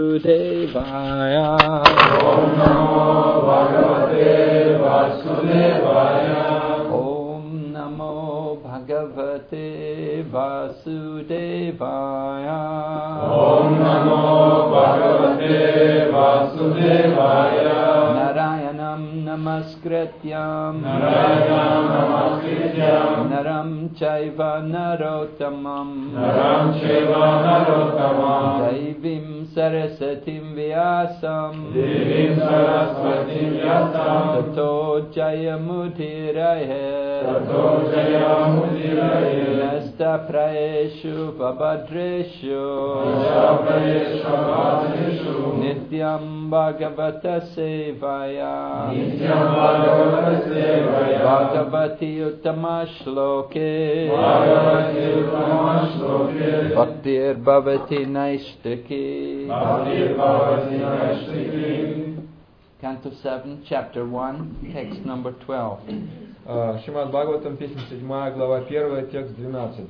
वासुदेवाय। भगवते वासुदेवाय ॐ नमो भगवते वासुदेवाय। ॐ नमो भगवते वासुदेवाय नारायणं नमस्कृत्यां नरं चैव नरोत्तमं नरं चैव नरोत्तमं दैवीं सरस्वतीं व्यासं देवीं सरस्वतीं व्यासं ततो जयमुदीरये ततो जयमुदीरये नष्टप्रयेषु पभद्रेषु नष्टप्रयेषु पभद्रेषु Nityam Bhagavata Sevaya. Nityam Bhagavata Sevaya. Bhagavati Uttama Shloke. Bhagavati Uttama Shloke. Bhaktir Bhavati Naishtaki. Bhaktir Bhavati Naishtiki. Canto 7, Chapter 1, text number 12. А, Шримад Бхагаватам, песня 7, глава 1, текст 12.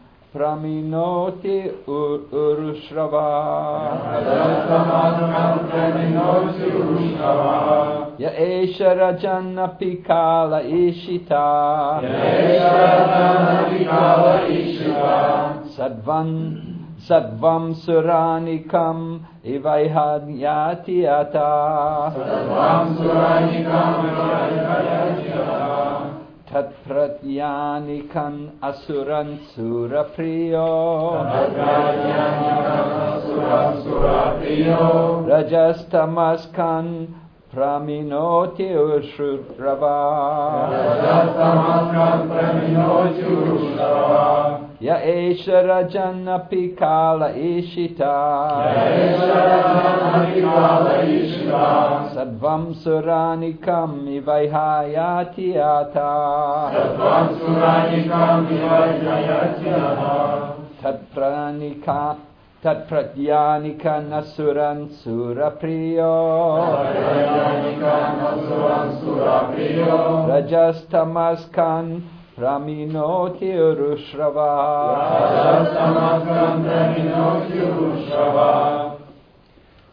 Praminoti ur Urushrava. Ya Esha Rajanna Pikala Ishita. Ya Esha Ishita. Sadvan Sadvam Suranikam Ivaihanyati Ata. Sadvam Suranikam Ivaihanyati तत्प्रज्ञानि खन् सद्भ्रत्यानिखन् असुरन्सुरप्रिय रजस्तमस्कन् श्रुप्रभा Ya esha rajana pikala ishita. Sadvam surani kam ivaihayati य एष रजन्नपि काल ईशिता सर्वं सुराणि खमिव्या याति याता तत्प्रत्यानि खन् सुरन् सुरप्रिय रजस्तमस्कन् Asuran Surapriyo. Rajastamaskan Praminoti Urushrava Rajastamatkam Praminoti Urushava.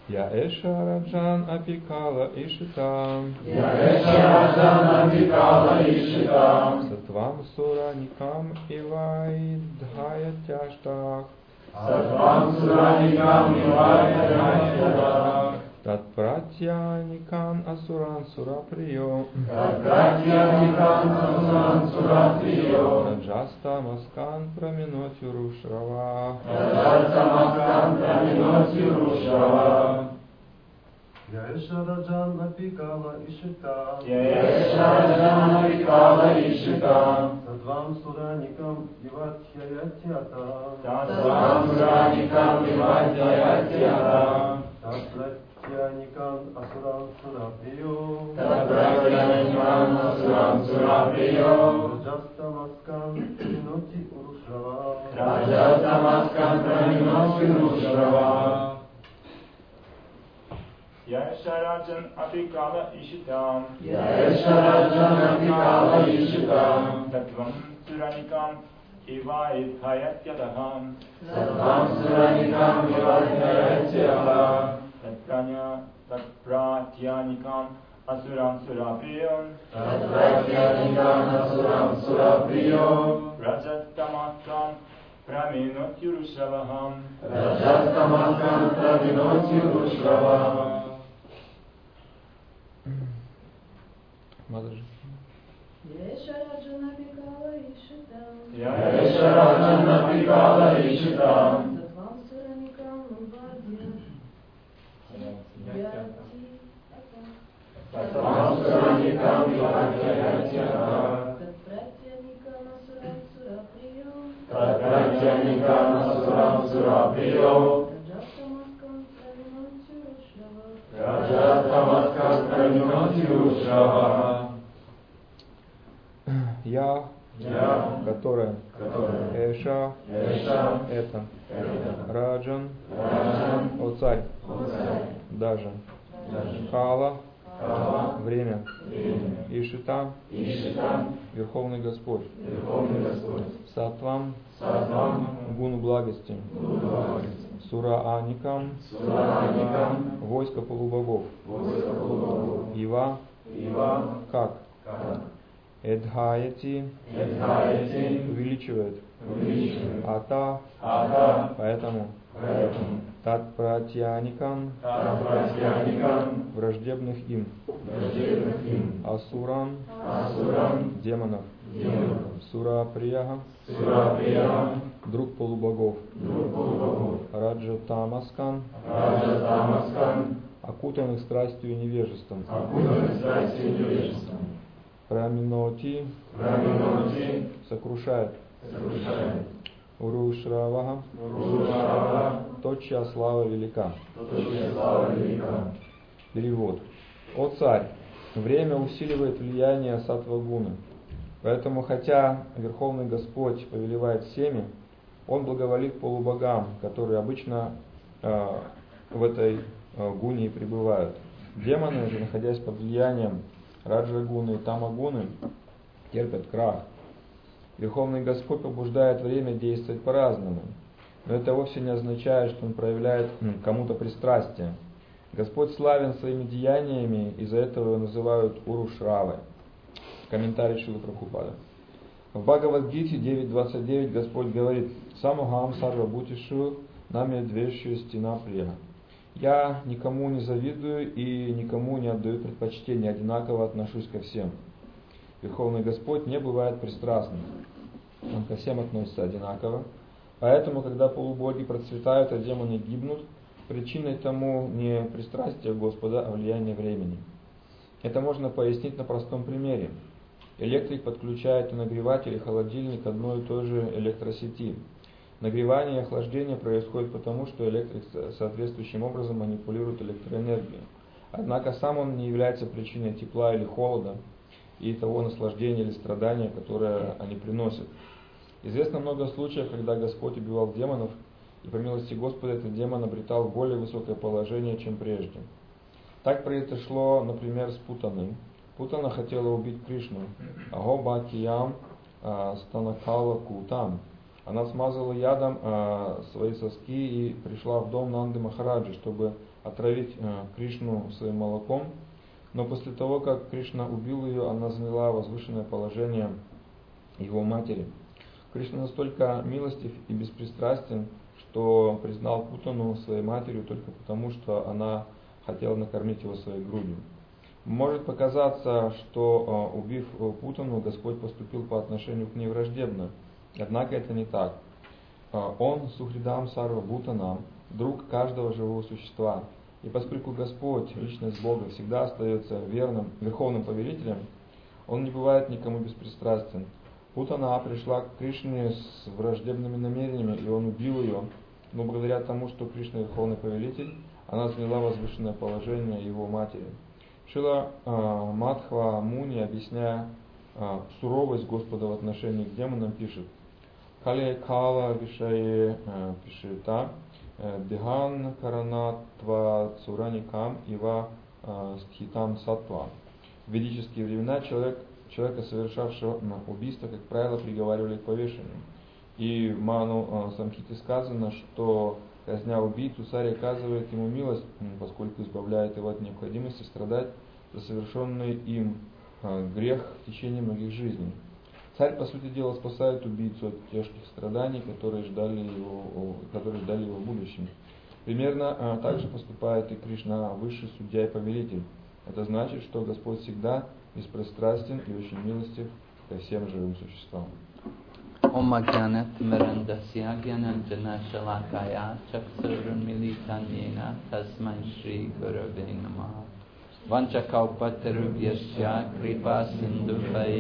Я Эша Раджан Апикала Ишитам. Yahesharajanabhikala Ishara. Сатвам Сура Никам Ивайдхая Тяштах. Sarvam Suranikam Ivajvayatyata. Татпратья Никан Асуран Сураприо. Tatratyanikan Asuran Surapriyo. Раджаста Маскан Праминотю Рушрава. Rajastamatkam Praminoti Urushava. Яешараджан Апикала Ишита Yahesharajanabhikala Ishara. Садвам Сураникам Иватхяятята तत्राप्यायिकान् असुरान् सुराप्रियो तत्राप्यायिकान् रजस्तमस्कान् प्रणोति पुरुषवा रजस्तमस्कान् प्रणोति पुरुषवा यशराजन् अपि काल इषिताम् यशराजन् अपि काल इषिताम् तत्त्वं सुरणिकाम् इवायथयत्यदहम् सत्तां सुरणिकाम् इवायथयत्यदहम् Ivajvayatyata. Tatranya Tatpratyanikam Asuram Surapiyam Tatratyanikan Asuran Surapriyo. Rajastamatkam Praminotyurushavaham Rajastamatkam Praminoti Urushava. Мадажи. Yesharajanabhikala Ishita. Yahesharajanabhikala Ishara. Sadvam Suranikam Господь, Верховный Господь, Сатвам, Сатвам, Гуну благости, Будвагис, Сура Аникам, Сураникам, войско полубогов, Войско Полубогов, Ива, Ива, как, как, Эдхаяти, Эдхаити, увеличивает, увеличивает, Ата, Ата, поэтому, поэтому, Тат Пратьяникам, Татпратьяникам, враждебных им, враждебных им, Асуран, Асурам, демонов, Сура Прияга, Сураприям, друг полубогов, друг полубогов, Раджа Тамаскан, Раджа Тамаскан, окутанных страстью и невежеством, окутанный страстью и невежеством, Праминоти, Раминоти, сокрушает, сокрушает, Урушравага, Рушава, тот, чья слава велика. точная слава велика. Перевод. О царь, время усиливает влияние сатвагуны. Поэтому, хотя Верховный Господь повелевает всеми, Он благоволит полубогам, которые обычно э, в этой э, гуне и пребывают. Демоны же, находясь под влиянием Раджагуны и Тамагуны, терпят крах. Верховный Господь побуждает время действовать по-разному. Но это вовсе не означает, что Он проявляет кому-то пристрастие. Господь славен своими деяниями, из-за этого его называют Урушравой. Комментарий Шилы Прабхупада. В Бхагавадгите 9.29 Господь говорит «Самухам сарвабутишу нами двещую стена плена». Я никому не завидую и никому не отдаю предпочтение, одинаково отношусь ко всем. Верховный Господь не бывает пристрастным. Он ко всем относится одинаково. Поэтому, когда полубоги процветают, а демоны гибнут, причиной тому не пристрастие Господа, а влияние времени. Это можно пояснить на простом примере. Электрик подключает нагреватель, и холодильник одной и той же электросети. Нагревание и охлаждение происходит потому, что электрик соответствующим образом манипулирует электроэнергией. Однако сам он не является причиной тепла или холода и того наслаждения или страдания, которое они приносят. Известно много случаев, когда Господь убивал демонов, и по милости Господа этот демон обретал более высокое положение, чем прежде. Так произошло, например, с Путаной. Путана хотела убить Кришну, а Гобакиям станакала Кутам. Она смазала ядом а, свои соски и пришла в дом Нанды Махараджи, чтобы отравить а, Кришну своим молоком. Но после того, как Кришна убил ее, она заняла возвышенное положение его матери. Кришна настолько милостив и беспристрастен, что признал Путану своей матерью только потому, что она хотела накормить его своей грудью. Может показаться, что убив Путану, Господь поступил по отношению к ней враждебно. Однако это не так. Он, Сухридам Сарва Бутанам, друг каждого живого существа. И поскольку Господь, личность Бога, всегда остается верным, верховным повелителем, Он не бывает никому беспристрастен. Путана пришла к Кришне с враждебными намерениями, и он убил ее. Но благодаря тому, что Кришна верховный повелитель, она заняла возвышенное положение его матери. Шила э, Мадхва Муни, объясняя э, суровость Господа в отношении к демонам, пишет Кале Кала Вишае э, Пишита Диган Каранатва Цураникам Ива Стхитам Сатва. В ведические времена человек, человека, совершавшего убийство, как правило, приговаривали к повешению. И в Ману Самхите сказано, что казня убийцу, царь оказывает ему милость, поскольку избавляет его от необходимости страдать за совершенный им грех в течение многих жизней. Царь, по сути дела, спасает убийцу от тяжких страданий, которые ждали его, которые ждали его в будущем. Примерно так же поступает и Кришна, высший судья и повелитель. Это значит, что Господь всегда беспристрастен и очень милостив ко всем живым существам. Om ज्ञानञ्जन शला चक्षुरु तस्मै श्रीगुरवे नमः वञ्चकौपत्रव्यस्य कृपा सिन्धुभै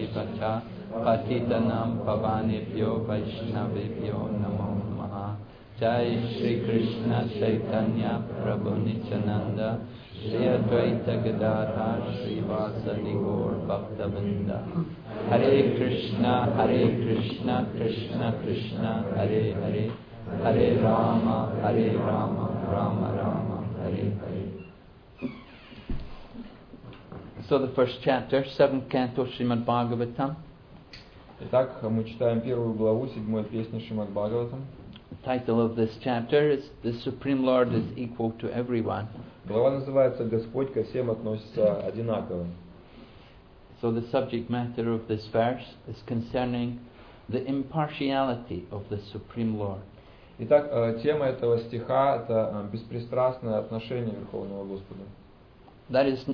वचितवानेभ्यो वैष्णवेभ्यो नमो नमः जय श्रीकृष्ण चैतन्यप्रभु निचन Shri Advaita Gadadhar Srivasadi Gaur Bhaktavinda Hare Krishna Hare Krishna Krishna Krishna Hare Hare Hare Rama Hare Rama Rama Rama Hare Hare So the first chapter, seventh canto Srimad Bhagavatam. Итак, мы читаем первую главу седьмой песни Шримад Бхагаватам. The title of this chapter is The Supreme Lord is Equal to Everyone. Глава называется «Господь ко всем относится одинаково». So the subject matter of this verse is concerning the impartiality of the Supreme Lord. Итак, э, тема этого стиха – это э, беспристрастное отношение Верховного Господа. That is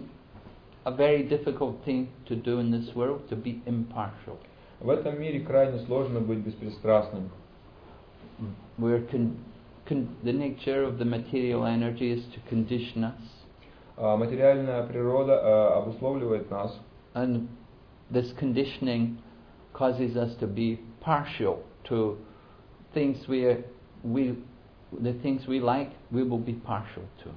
a very difficult thing to do in this world, to be impartial. В этом мире крайне сложно быть беспристрастным. We're con- con- the nature of the material energy is to condition us, А Материальная природа э, обусловливает нас, and this conditioning causes us to be partial to things we we the things we like. We will be partial to.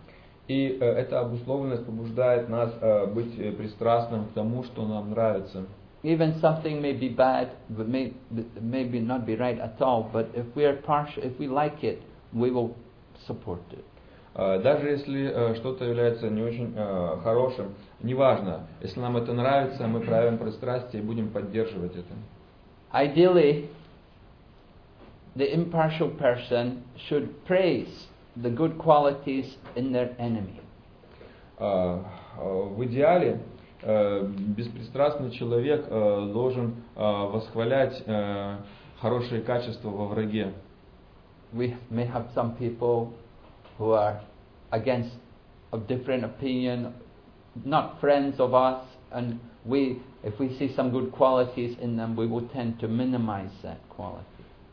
и э, эта обусловленность побуждает нас э, быть э, пристрастным к тому, что нам нравится. Even something may be bad, but may maybe not be right at all. But if we are partial, if we like it, we will support it. Э, Даже если э, что-то является не очень э, хорошим, неважно, если нам это нравится, мы проявим пристрастие и будем поддерживать это. Ideally, the impartial person should praise the good qualities in their enemy. А, а, В идеале э, беспристрастный человек э, должен э, восхвалять э, хорошие качества во враге. We may have some people who are against of different opinion, not friends of us, and we, if we see some good qualities in them, we will tend to minimize that quality.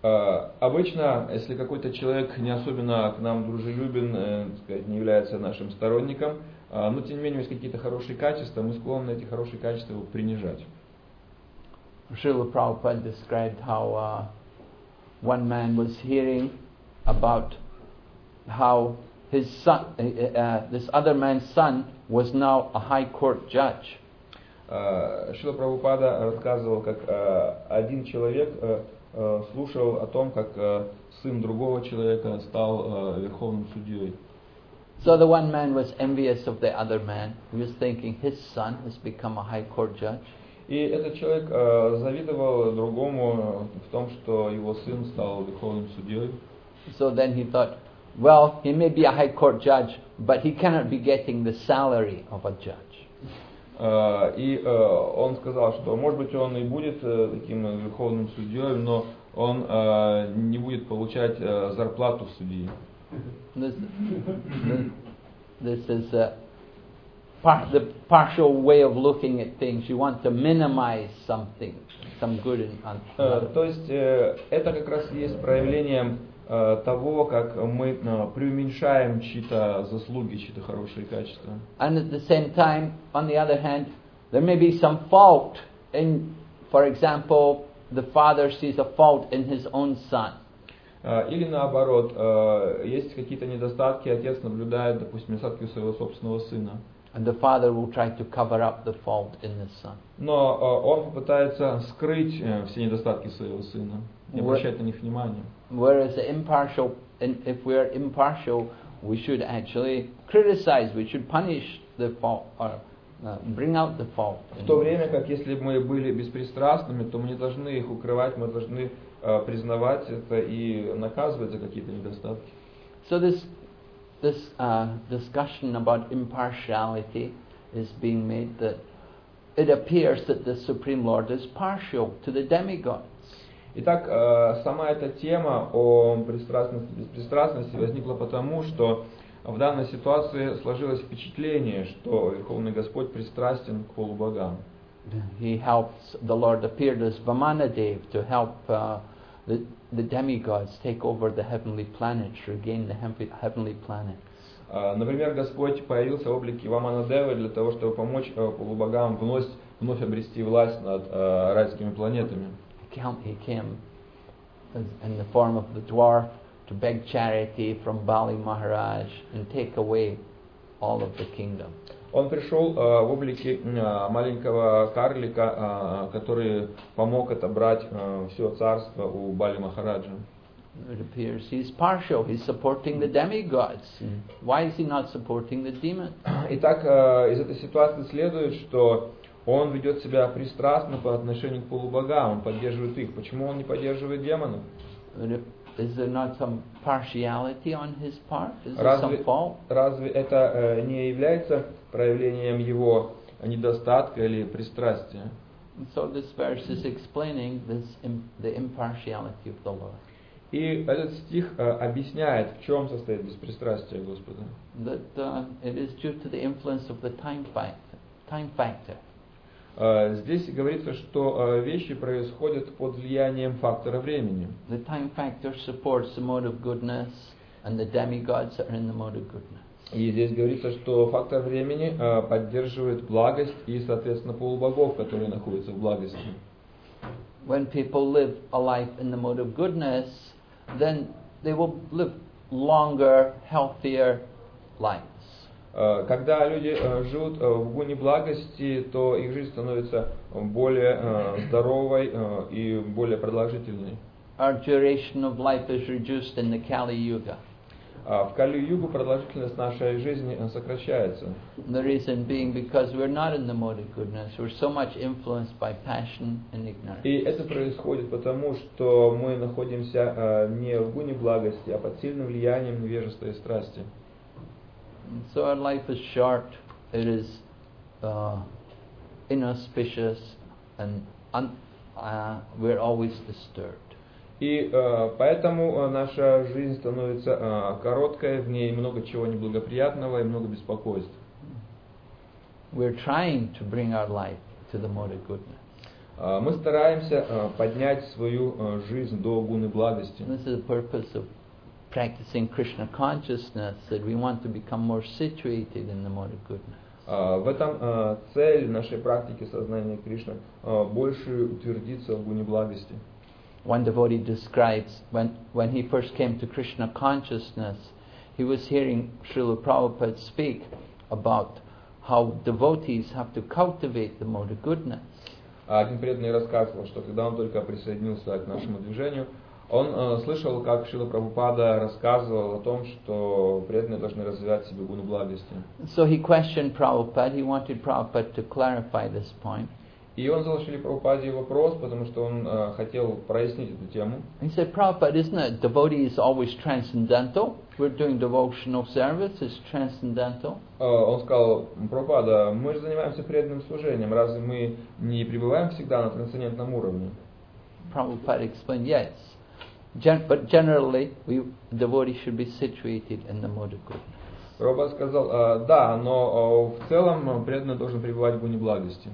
Э, Обычно, если какой-то человек не особенно к нам дружелюбен, э, сказать, не является нашим сторонником, э, но тем не менее есть какие-то хорошие качества, мы склонны эти хорошие качества принижать. Srila Prabhupada described how uh, one man was hearing about how his son, uh, uh, this other man's son, was now a high court judge. Э, Шила Прабхупада рассказывал, как э, один человек слушал о том, как сын другого человека стал верховным судьей. So the one man was envious of the other man. He was thinking his son has become a high court judge. И этот человек э, завидовал другому в том, что его сын стал верховным судьей. So then he thought, well, he may be a high court judge, but he cannot be getting the salary of a judge. Э, И э, он сказал, что может быть он и будет э, таким э, верховным судьей, но он э, не будет получать э, зарплату судьи. This, this is uh, par- the partial way of looking at things. You want to minimize something, some good in on Э, То есть э, это как раз и есть проявлением э, того, как мы э, преуменьшаем чьи-то заслуги, чьи-то хорошие качества. And at the same time, on the other hand, there may be some fault in, for example, the father sees a fault in his own son. Э, Или наоборот, э, есть какие-то недостатки, отец наблюдает, допустим, недостатки своего собственного сына. And the father will try to cover up the fault in the son. Но э, он попытается скрыть э, все недостатки своего сына, не обращать на них внимания. Whereas the impartial, if we are impartial, we should actually criticize, we should punish the fault, or uh, bring out the fault. В то время как если бы мы были беспристрастными, то мы не должны их укрывать, мы должны признавать это и наказывать за какие-то недостатки. So this, this uh, discussion about impartiality is being made that it appears that the Supreme Lord is partial to the demigods. Итак, э, сама эта тема о пристрастности, беспристрастности возникла потому, что в данной ситуации сложилось впечатление, что Верховный Господь пристрастен к полубогам. He helps, the Lord appeared as Vamanadev to help uh, the, the demigods take over the heavenly planets, regain the heav- heavenly planets. Э, Например, Господь появился в облике Ваманадевы для того, чтобы помочь э, полубогам вновь, вновь обрести власть над э, райскими планетами. He came, he came as, in the form of the dwarf to beg charity from Bali Maharaj and take away all of the kingdom. Он пришел э, в облике э, маленького карлика, э, который помог отобрать все царство у Бали Махараджа. It appears he's partial. He's supporting the demigods. Why is he not supporting the demons? Итак, из этой ситуации следует, что он ведет себя пристрастно по отношению к полубогам, он поддерживает их. Почему он не поддерживает демонов? Is there not some partiality on his part? Is there Разве, some fault? разве это э, не является проявлением его недостатка или пристрастия? And so this verse is explaining this im- the impartiality of the Lord. И этот стих э, объясняет, в чем состоит беспристрастие Господа. That uh, it is due to the influence of the time factor. Time factor. Э, Здесь говорится, что э, вещи происходят под влиянием фактора времени. The time factor supports the mode of goodness, and the demigods are in the mode of goodness. И здесь говорится, что фактор времени э, поддерживает благость и, соответственно, полубогов, которые находятся в благости. When people live a life in the mode of goodness, then they will live longer, healthier lives. Э, Когда люди э, живут в гуне благости, то их жизнь становится более здоровой и более продолжительной. Our duration of life is reduced in the Kali Yuga. А В Кали-югу продолжительность нашей жизни э, сокращается. The reason being because we're not in the mode of goodness. We're so much influenced by passion and ignorance. И это происходит потому, что мы находимся э, не в гуне благости, а под сильным влиянием невежества и страсти. So our life is short. It is uh, inauspicious, and un- uh, we're always disturbed. И э, поэтому э, наша жизнь становится э, короткой, в ней много чего неблагоприятного и много беспокойств. We're trying to bring our life to the mode of goodness. Э, мы стараемся э, поднять свою э, жизнь до гуны благости. And this is the purpose of practicing Krishna consciousness, that we want to become more situated in the mode of goodness. В этом цель нашей практики сознания Кришны больше утвердиться в гуне благости. One devotee describes when, when he first came to Krishna consciousness, he was hearing Srila Prabhupada speak about how devotees have to cultivate the mode of goodness. А Один преданный рассказывал, что когда он только присоединился к нашему движению, он э, слышал, как Шила Прабхупада рассказывал о том, что преданные должны развивать в себе гуну благости. So he questioned Prabhupada, he wanted Prabhupada to clarify this point. И он задал Шиле Прабхупаде вопрос, потому что он э, хотел прояснить эту тему. He said, Prabhupada, isn't it devotees always transcendental? We're doing devotional service, it's transcendental. Э, Он сказал, Прабхупада, мы же занимаемся преданным служением, разве мы не пребываем всегда на трансцендентном уровне? Prabhupada explained, yes. Gen- but generally, we devotees should be situated in the mode of goodness. Прабхупада сказал, «Э, да, но э, в целом преданный должен пребывать в гуне благости.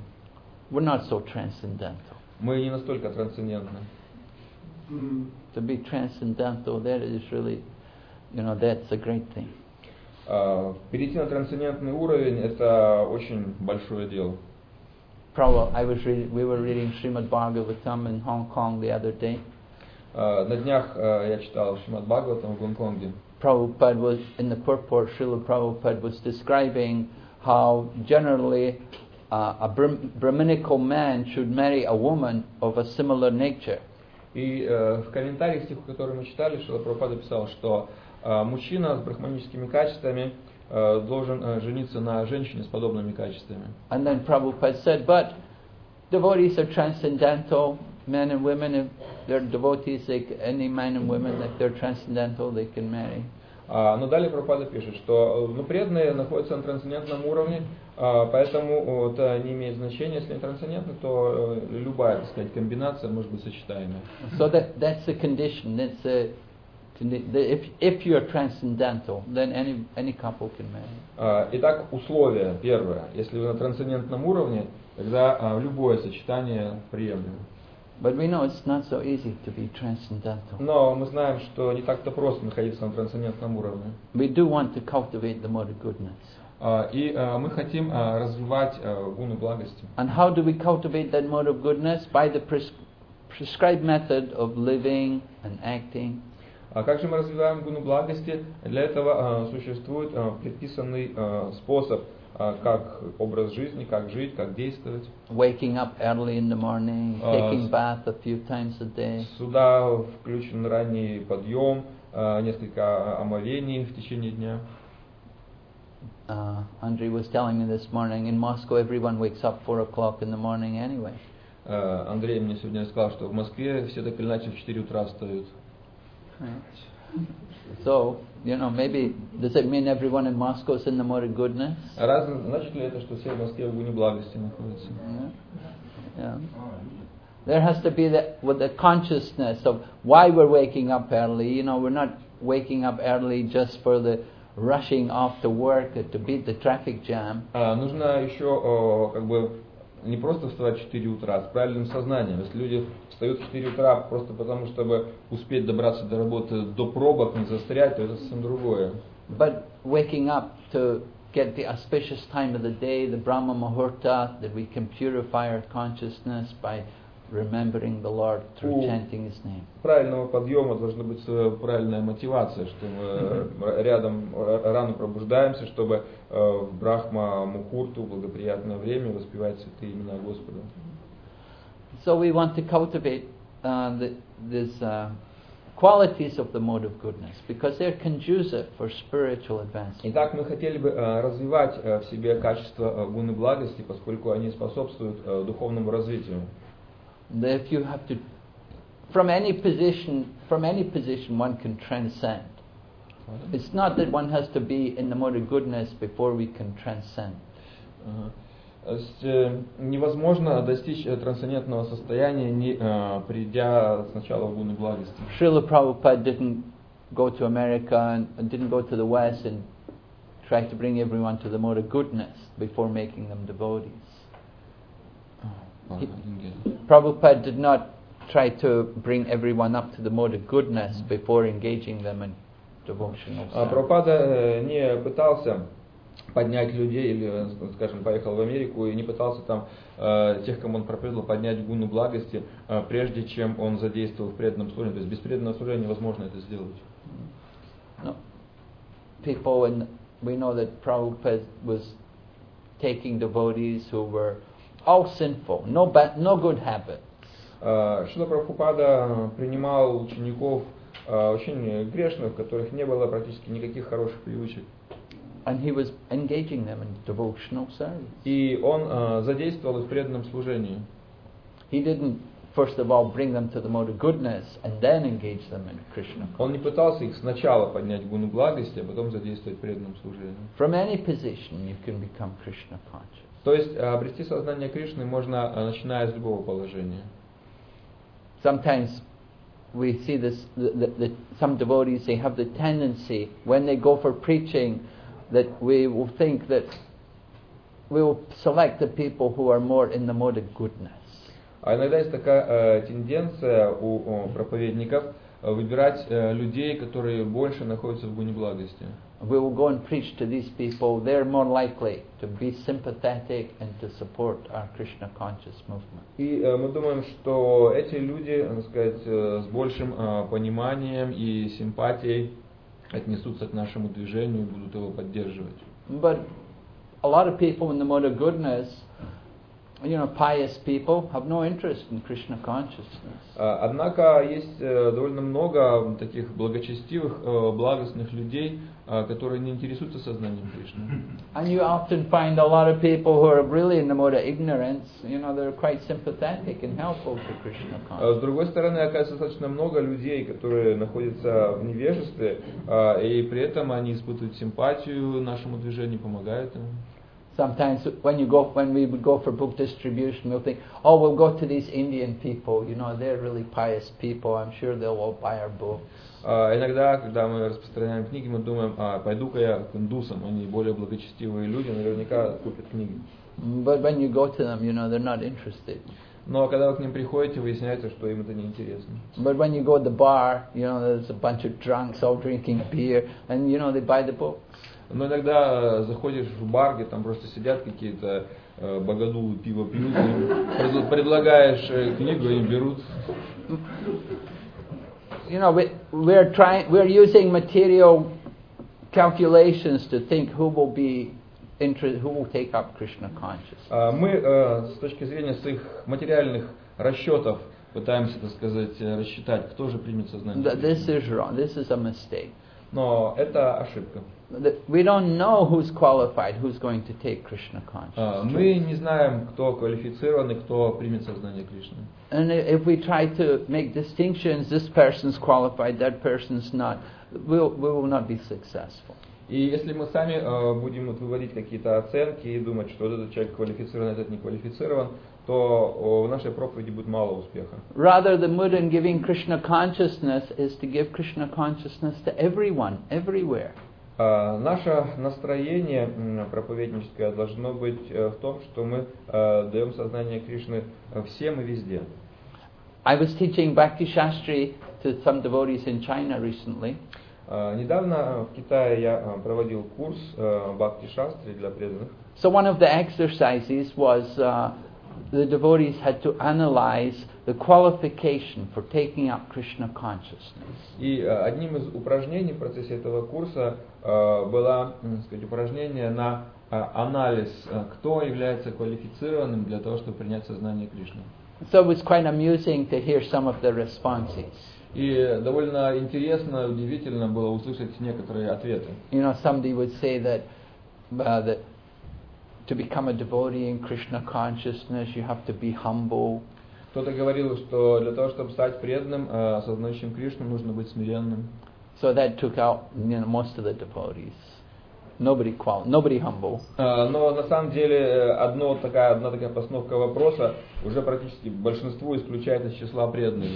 We're not so transcendental. Мы не настолько трансцендентны. To be transcendental, that is really, you know, that's a great thing. Э, Перейти на трансцендентный уровень – это очень большое дело. Prabhupada, I was reading, we were reading Srimad Bhagavatam in Hong Kong the other day. Э, На днях э, я читал Шримад Бхагаватам в Гонконге. Prabhupada was, in the purport, Srila Prabhupada was describing how generally uh, a Brahm- Brahminical man should marry a woman of a similar nature. И э, в комментариях к стиху, который мы читали, Шила Прабхупада писал, что э, мужчина с брахманическими качествами э, должен э, жениться на женщине с подобными качествами. And then Prabhupada said, but devotees are transcendental, men and women, if they're devotees, they, c- any man and women, if they're transcendental, they can marry. А, но далее Прабхупада пишет, что э, ну, преданные находятся на трансцендентном уровне, а, поэтому это не имеет значения, если они трансцендентны, то э, любая, так сказать, комбинация может быть сочетаемая. So that, that's the condition. That's the, if, if you're transcendental, then any, any couple can marry. А, Итак, условие первое. Если вы на трансцендентном уровне, тогда любое сочетание приемлемо. But we know it's not so easy to be transcendental. Но мы знаем, что не так-то просто находиться на трансцендентном уровне. We do want to cultivate the mode of goodness. А, И а, мы хотим а, развивать а, гуны благости. And how do we cultivate that mode of goodness? By the pres- prescribed method of living and acting. А как же мы развиваем гуну благости? Для этого э, существует э, предписанный э, способ, э, как образ жизни, как жить, как действовать. Waking up early in the morning, Uh, taking bath a few times a day, Сюда включен ранний подъем, э, несколько омовений в течение дня. Uh, Andrei was telling me this morning in Moscow everyone wakes up 4 o'clock in the morning anyway. Андрей мне сегодня сказал, что в Москве все так или иначе в 4 утра встают. So, you know, maybe, does it mean everyone in Moscow is in the mode of goodness? А раз, значит ли это, что все в Москве в гуне благости находятся? Yeah. yeah. There has to be the, with the consciousness of why we're waking up early. You know, we're not waking up early just for the rushing off to work or to beat the traffic jam. А, нужно еще о, как бы не просто вставать в 4 утра, а с правильным сознанием. Если люди встают в 4 утра просто потому, чтобы успеть добраться до работы до пробок, не застрять, то это совсем другое. But waking up to get the auspicious time of the day, the Brahma Muhurta, that we can purify our consciousness by remembering the Lord through chanting His name. Правильного подъема должна быть э, правильная мотивация, что мы э, рядом э, рано пробуждаемся, чтобы в Брахма Мухурту, благоприятное время, воспевать святые имена Господа. So we want to cultivate uh, the, these uh, qualities of the mode of goodness because they're conducive for spiritual advancement. Итак, мы хотели бы развивать в себе качество э, гуны благости, поскольку они способствуют духовному развитию. That if you have to, from any position, from any position, one can transcend. It's not that one has to be in the mode of goodness before we can transcend. Ага. То есть э, невозможно достичь э, трансцендентного состояния, не э, придя сначала в гуны благости. Srila Prabhupada didn't go to America and and didn't go to the West and try to bring everyone to the mode of goodness before making them devotees. He- Prabhupada did not try to bring everyone up to the mode of goodness before engaging them in devotional А service. Прабхупада э, не пытался поднять людей, или, э, скажем, поехал в Америку и не пытался там э, тех, кому он проповедовал, поднять гуну благости, э, прежде чем он задействовал в преданном служении. То есть без преданного служения невозможно это сделать. No. People, and we know that Prabhupada was taking devotees who were all sinful, no bad, no good habits. Э, Шила Прабхупада принимал учеников э, очень грешных, у которых не было практически никаких хороших привычек. And he was engaging them in devotional service. И он э, задействовал их в преданном служении. He didn't, first of all, bring them to the mode of goodness and then engage them in Krishna. Он не пытался их сначала поднять гуну благости, а потом задействовать в преданном служении. From any position, you can become Krishna conscious. То есть э, обрести сознание Кришны можно, э, начиная с любого положения. Sometimes we see this, the, the, the, some devotees, they have the tendency, when they go for preaching, that we will think that we will select the people who are more in the mode of goodness. А иногда есть такая э, тенденция у, у проповедников э, выбирать э, людей, которые больше находятся в гуне благости. We will go and preach to these people, they're more likely to be sympathetic and to support our Krishna conscious movement. И э, мы думаем, что эти люди, так сказать, э, с большим э, пониманием и симпатией отнесутся к нашему движению и будут его поддерживать. But a lot of people in the mode of goodness, you know, pious people, have no interest in Krishna consciousness. А, Однако есть э, довольно много таких благочестивых, э, благостных людей, э, которые не интересуются сознанием Кришны. And you often find a lot of people who are really in the mode of ignorance, you know, they're quite sympathetic and helpful to Krishna А С другой стороны, оказывается, достаточно много людей, которые находятся в невежестве, а, и при этом они испытывают симпатию нашему движению, помогают ему. Sometimes when you go, when we would go for book distribution, we'll think, oh, we'll go to these Indian people, you know, they're really pious people, I'm sure they'll all buy our books. А Иногда, когда мы распространяем книги, мы думаем, а, пойду-ка я к индусам, они более благочестивые люди, наверняка купят книги. But when you go to them, you know, they're not interested. Но когда вы к ним приходите, выясняется, что им это неинтересно. But when you go to the bar, you know, there's a bunch of drunks all drinking beer, and, you know, they buy the books. Но иногда э, заходишь в бар, где там просто сидят какие-то э, богодулы, пиво пьют, предлагаешь э, книгу, они берут. You know, we, we're trying, we're using material calculations to think who will be who will take up Krishna consciousness. А, Мы э, с точки зрения своих материальных расчетов пытаемся, так сказать, э, рассчитать, кто же примет сознание. Th- This is wrong. This is a mistake. Но это ошибка. Th- We don't know who's qualified, who's going to take Krishna А, consciousness. Мы не знаем, кто квалифицирован и кто примет сознание Кришны. And i- if we try to make distinctions, this person's qualified, that person's not, we'll, we will not be successful. И если мы сами э, будем вот выводить какие-то оценки и думать, что вот этот человек квалифицирован, этот не квалифицирован, то о, в нашей проповеди будет мало успеха. Rather, the mood in giving Krishna consciousness is to give Krishna consciousness to everyone, everywhere. А, Наше настроение проповедническое должно быть э, в том, что мы э, даем сознание Кришны э, всем и везде. I was teaching Bhakti Shastri to some devotees in China recently, А, Недавно в Китае я проводил курс Бхакти Шастри для преданных. So one of the exercises was uh, the devotees had to analyze the qualification for taking up Krishna consciousness. И э, одним из упражнений в процессе этого курса э, было м, сказать, упражнение на э, анализ, э, кто является квалифицированным для того, чтобы принять сознание Кришны. So it was quite amusing to hear some of the responses. И довольно интересно, удивительно было услышать некоторые ответы. You know, somebody would say that uh, that to become a devotee in Krishna consciousness, you have to be humble. Кто-то говорил, что для того, чтобы стать преданным, э, осознающим Кришну, нужно быть смиренным. So that took out you know, most of the devotees. Nobody qual, nobody humble. Э, Но на самом деле э, одно такая, одна такая постановка вопроса уже практически большинство исключает из числа преданных.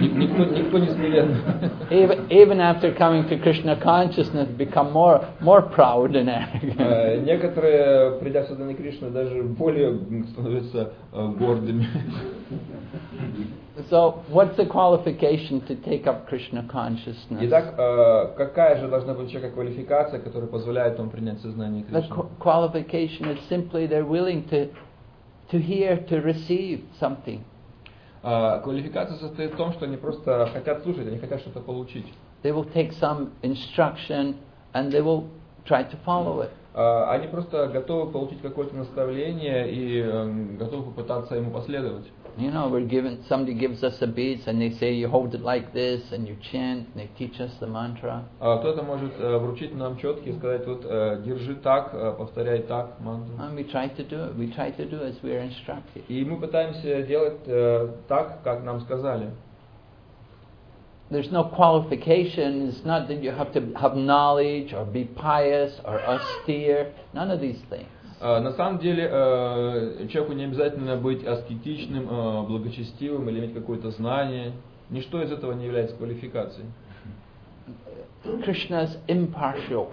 Ни- Никто, никто не смиренный. Even, even after coming to Krishna consciousness, become more more proud and arrogant. Э, Некоторые, придя в сознание Кришны, даже более становятся э, гордыми. So, what's the qualification to take up Krishna consciousness? Итак, э, какая же должна быть у человека квалификация, которая позволяет ему принять сознание The Кришны? qu- qualification is simply they're willing to to hear, to receive something. А, Квалификация состоит в том, что они просто хотят слушать, они хотят что-то получить. They will take some instruction and they will try to follow it. А, Они просто готовы получить какое-то наставление и эм, готовы попытаться ему последовать. You know, we're given somebody gives us a beads and they say you hold it like this and you chant and they teach us the mantra. А Кто-то может э, вручить нам четки и сказать, вот э, держи так, э, повторяй так мантру. And we try to do it. We try to do as we are instructed. И мы пытаемся делать так, как нам сказали. There's no qualification. It's not that you have to have knowledge or be pious or austere. None of these things. А, На самом деле э, человеку не обязательно быть аскетичным, э, благочестивым или иметь какое-то знание. Ничто из этого не является квалификацией. Krishna is impartial.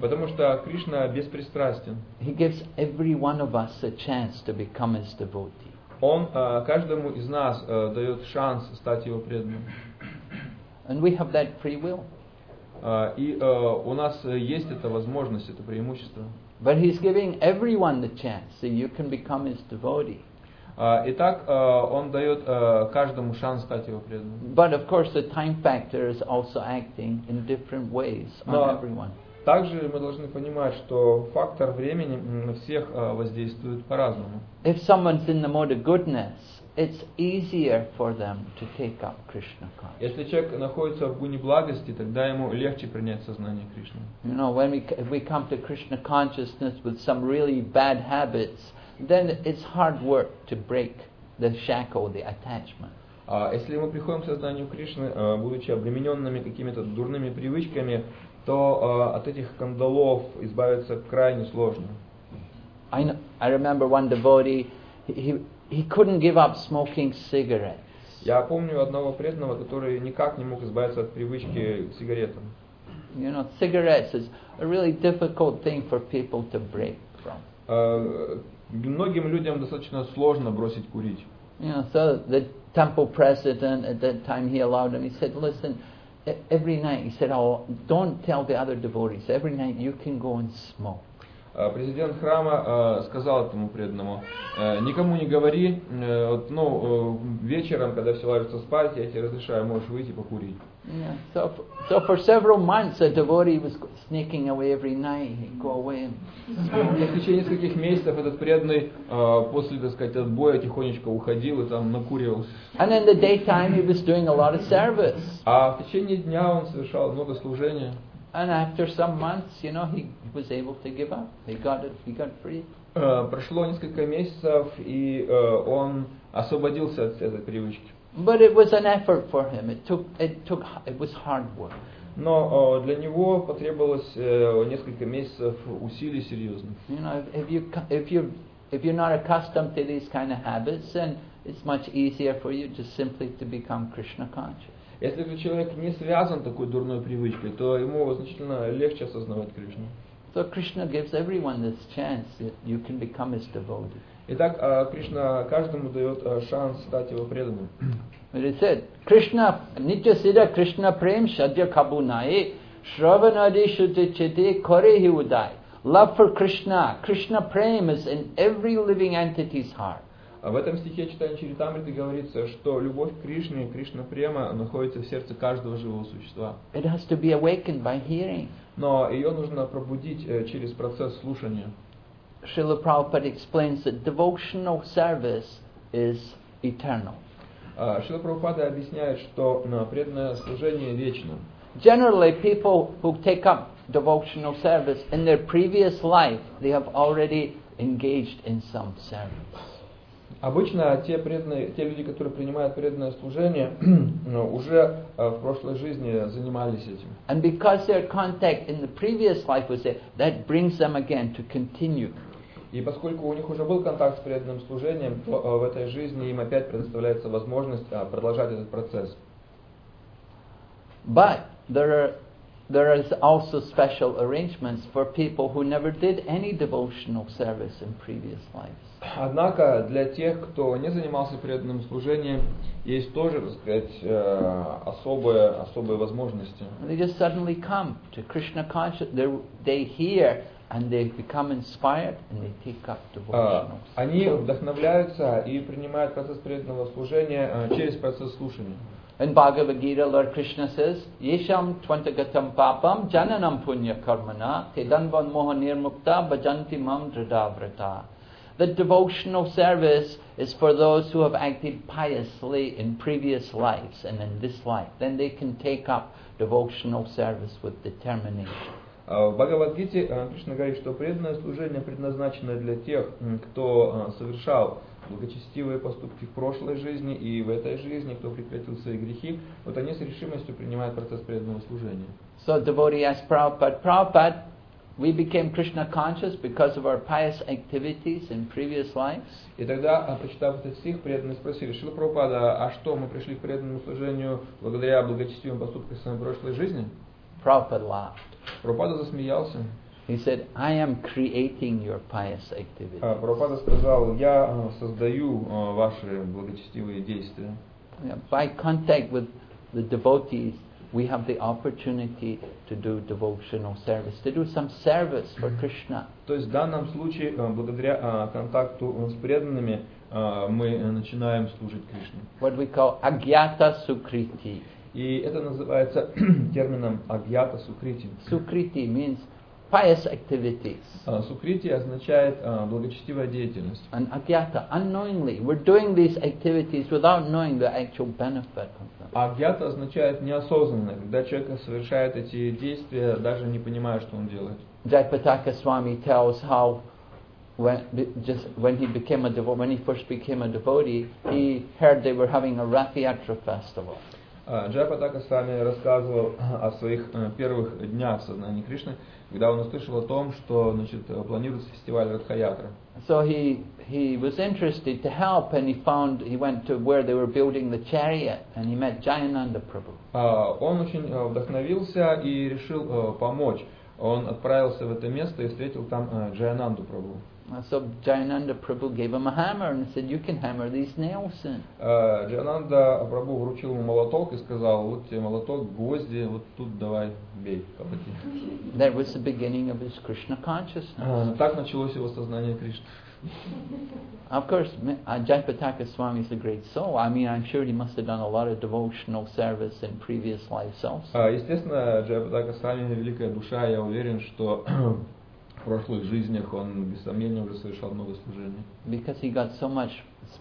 Потому что Кришна беспристрастен. He gives every one of us a chance to become his devotee. Он э, каждому из нас дает шанс стать его преданным. And we have that free will. А, И э, у нас э, есть эта возможность, это преимущество. But he's giving everyone the chance so you can become his devotee. А, Итак, э, он дает э, каждому шанс стать его преданным. But of course, the time factor is also acting in different ways on No. everyone. Также мы должны понимать, что фактор времени м, на всех э, воздействует по-разному. If someone's in the mode of goodness, it's easier for them to take up Krishna consciousness. Если человек находится в гуне благости, тогда ему легче принять сознание Кришны. You know, when we, if we come to Krishna consciousness with some really bad habits, then it's hard work to break the shackle, the attachment. А если мы приходим к сознанию Кришны, э, будучи обремененными какими-то дурными привычками, то э, от этих кандалов избавиться крайне сложно. I, know, I remember one devotee, he, he, he couldn't give up smoking cigarettes. Я помню одного преданного, который никак не мог избавиться от привычки к сигаретам. You know, cigarettes is a really difficult thing for people to break from. Э, Многим людям достаточно сложно бросить курить. You know, so the temple president at that time he allowed him. He said, "Listen, e- every night," he said, "Oh, don't tell the other devotees. Every night you can go and smoke." Э, президент храма э, сказал этому преданному, э, никому не говори, вот, ну, вечером, когда все ложатся спать, я тебе разрешаю, можешь выйти покурить. Yeah. So, for several months, a devotee was sneaking away every night. He'd go away. И в течение нескольких месяцев этот преданный после, так сказать, отбоя тихонечко уходил и там накуривался. and in the daytime, he was doing a lot of service. А в течение дня он совершал много служения. And after some months, you know, he was able to give up. He got it. He got free. Э, Прошло несколько месяцев, и э, он освободился от этой привычки. But it was an effort for him. It took. It took. It was hard work. Но э, для него потребовалось э, несколько месяцев усилий серьезных. You know, if, if you co- if you if you're not accustomed to these kind of habits, then it's much easier for you just simply to become Krishna conscious. Если же человек не связан такой дурной привычкой, то ему значительно легче осознавать Кришну. So Krishna gives everyone this chance that you can become his devotee. Итак, э, Кришна каждому дает э, шанс стать его преданным. But it said, Krishna, Nitya Siddha Krishna Prem Shadya Kabunai, Shravanadi Shuddha Chite Kore Udai. Love for Krishna, Krishna Prem is in every living entity's heart. А в этом стихе читания Чаритамриты говорится, что любовь к Кришне, Кришна Према находится в сердце каждого живого существа. It has to be awakened by hearing. Но ее нужно пробудить э, через процесс слушания. Srila Prabhupada explains that devotional service is eternal. А, Шрила Прабхупада объясняет, что э, преданное служение вечно. Generally, people who take up devotional service in their previous life, they have already engaged in some service. Обычно те, преданные, те люди, которые принимают преданное служение, ну, уже э, в прошлой жизни занимались этим. And because their contact in the previous life was there, that brings them again to continue. И поскольку у них уже был контакт с преданным служением, то э, в этой жизни им опять предоставляется возможность э, продолжать этот процесс. But there are there is also special arrangements for people who never did any devotional service in previous lives. Однако для тех, кто не занимался преданным служением, есть тоже, так сказать, э, особые, особые возможности. They just suddenly come to Krishna consciousness. They they hear and they become inspired and they take up А, devotional. Они вдохновляются и принимают процесс преданного служения э, через процесс слушания. In Bhagavad Gita, Lord Krishna says, Yesham twantagatam papam jananam punya karmana tedanvan moha nirmukta bhajanti mam dradavrata. The devotional service is for those who have acted piously in previous lives and in this life. Then they can take up devotional service with determination. А В Бхагавадгите э, Кришна говорит, что преданное служение предназначено для тех, кто э, совершал благочестивые поступки в прошлой жизни и в этой жизни, кто прекратил свои грехи, вот они с решимостью принимают процесс преданного служения. So devotee asked Prabhupada, Prabhupada, we became Krishna conscious because of our pious activities in previous lives. И тогда, а, прочитав этот стих, преданные спросили, Шила Прабхупада, а что, мы пришли к преданному служению благодаря благочестивым поступкам в своей прошлой жизни? Prabhupada laughed. Прабхупада засмеялся. He said, I am creating your pious activity. А Прабхупада сказал, я э, создаю э, ваши благочестивые действия. Yeah, By contact with the devotees, we have the opportunity to do devotional service, to do some service for Krishna. То есть в данном случае, э, благодаря э, контакту э, с преданными, э, мы э, начинаем служить Кришне. What we call agyata sukriti. И это называется термином агьята сукрити. Sukriti means pious activities. А, Сукрити означает э, благочестивая деятельность. And agyata, unknowingly, we're doing these activities without knowing the actual benefit of them. А агьята означает неосознанно, когда человек совершает эти действия, даже не понимая, что он делает. Jayapataka Swami tells how when just when he became a devo- when he first became a devotee, he heard they were having a Rath Yatra festival. А, Джайпатака сами рассказывал о своих э, первых днях в сознании Кришны, когда он услышал о том, что значит, э, планируется фестиваль Радхаятра. So he he was interested to help, and he found he went to where they were building the chariot, and he met Jayananda Prabhu. А, Он очень э, вдохновился и решил э, помочь. Он отправился в это место и встретил там э, Джаянанду Прабhu. Uh, So Jayananda Prabhu gave him a hammer and said, You can hammer these nails in. Э, Джананда Прабhu вручил ему молоток и сказал, вот тебе молоток, гвозди, вот тут давай бей, колоти. That was the beginning of his Krishna consciousness. Э, Так началось его сознание Кришны. Of course, me- uh, Jayapataka Swami is a great soul. I mean, I'm sure he must have done a lot of devotional service in previous lives also. А, Естественно, Джайапатака Сами великая душа, я уверен, что в прошлых жизнях он без сомнения уже совершал много служений. Because he got so much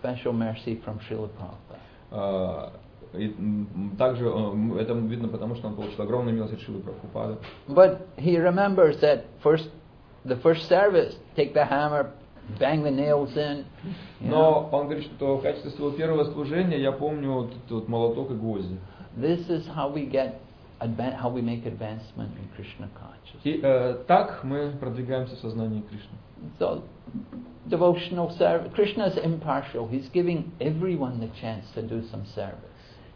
special mercy from Srila Prabhupada. А, и, м, также э, м, это видно потому, что он получил огромную милость от Шилы Прабхупады. But he remembers that first, the first service, take the hammer, bang the nails in. you know. Но он говорит, что в качестве своего первого служения я помню вот этот вот молоток и гвозди. This is how we get, advan- how we make advancement in Krishna consciousness. И э, так мы продвигаемся в сознании Кришны. So, devotional service. Krishna is impartial. He's giving everyone the chance to do some service.